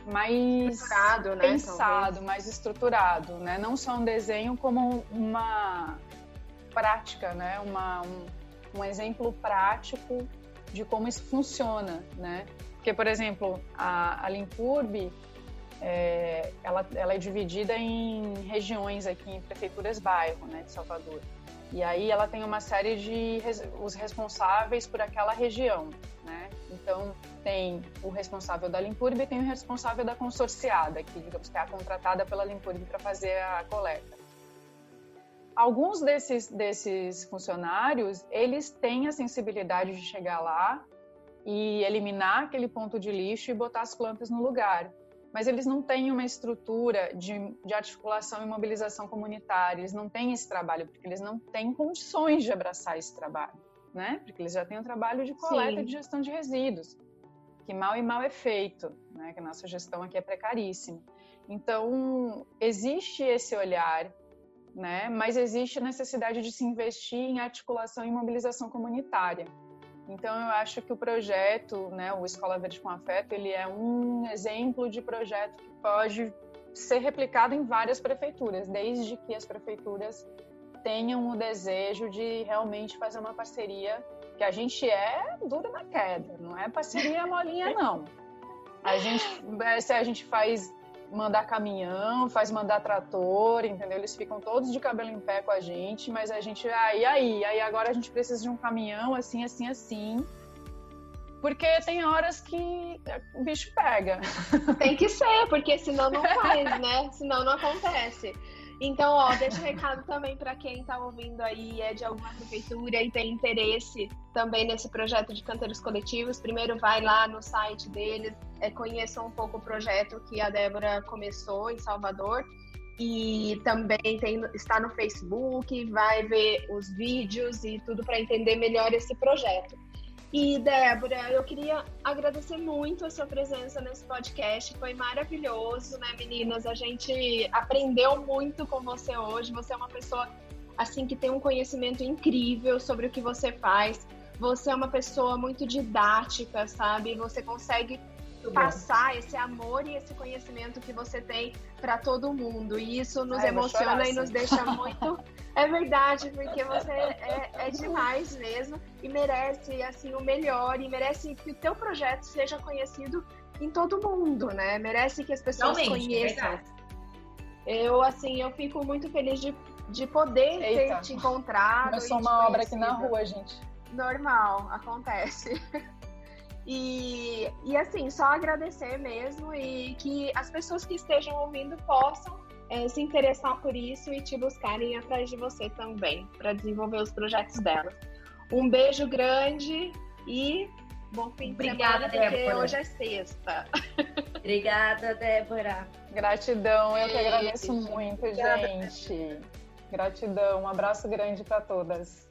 mais estruturado, né, pensado, talvez. mais estruturado, né? Não só um desenho como uma prática, né? Uma, um, um exemplo prático de como isso funciona, né? Porque, por exemplo, a, a Limpurb, é, ela, ela é dividida em regiões aqui, em prefeituras bairro, né, de Salvador. E aí ela tem uma série de os responsáveis por aquela região, né? Então tem o responsável da Limpurb e tem o responsável da consorciada, que digamos que é a contratada pela Limpurb para fazer a coleta alguns desses, desses funcionários, eles têm a sensibilidade de chegar lá e eliminar aquele ponto de lixo e botar as plantas no lugar. Mas eles não têm uma estrutura de, de articulação e mobilização comunitária, eles não têm esse trabalho, porque eles não têm condições de abraçar esse trabalho, né? Porque eles já têm o um trabalho de coleta e de gestão de resíduos, que mal e mal é feito, né? Que a nossa gestão aqui é precaríssima. Então, existe esse olhar né? Mas existe a necessidade de se investir em articulação e mobilização comunitária. Então eu acho que o projeto, né, o Escola Verde com Afeto, ele é um exemplo de projeto que pode ser replicado em várias prefeituras, desde que as prefeituras tenham o desejo de realmente fazer uma parceria, que a gente é dura na queda, não é parceria molinha não. A gente, se a gente faz mandar caminhão, faz mandar trator, entendeu? Eles ficam todos de cabelo em pé com a gente, mas a gente, ah, e aí? Aí agora a gente precisa de um caminhão, assim, assim, assim. Porque tem horas que o bicho pega. Tem que ser, porque senão não faz, né? Senão não acontece. Então, ó, deixa um recado também para quem está ouvindo aí, é de alguma prefeitura e tem interesse também nesse projeto de canteiros coletivos. Primeiro vai lá no site deles, é, conheça um pouco o projeto que a Débora começou em Salvador. E também tem, está no Facebook, vai ver os vídeos e tudo para entender melhor esse projeto. E, Débora, eu queria agradecer muito a sua presença nesse podcast. Foi maravilhoso, né, meninas? A gente aprendeu muito com você hoje. Você é uma pessoa, assim, que tem um conhecimento incrível sobre o que você faz. Você é uma pessoa muito didática, sabe? Você consegue passar esse amor e esse conhecimento que você tem para todo mundo. E isso nos Ai, emociona e nos deixa muito. é verdade, porque você é, é, demais mesmo e merece assim o melhor e merece que o teu projeto seja conhecido em todo mundo, né? Merece que as pessoas Realmente, conheçam. É eu assim, eu fico muito feliz de, de poder Eita. ter te encontrado. sou uma obra aqui na rua, gente. Normal, acontece. E, e assim, só agradecer mesmo e que as pessoas que estejam ouvindo possam é, se interessar por isso e te buscarem atrás de você também, para desenvolver os projetos delas. Um beijo grande e bom fim Obrigada, de semana, porque Débora. hoje é sexta. Obrigada, Débora. Gratidão, eu que agradeço muito, gente. Gratidão, um abraço grande para todas.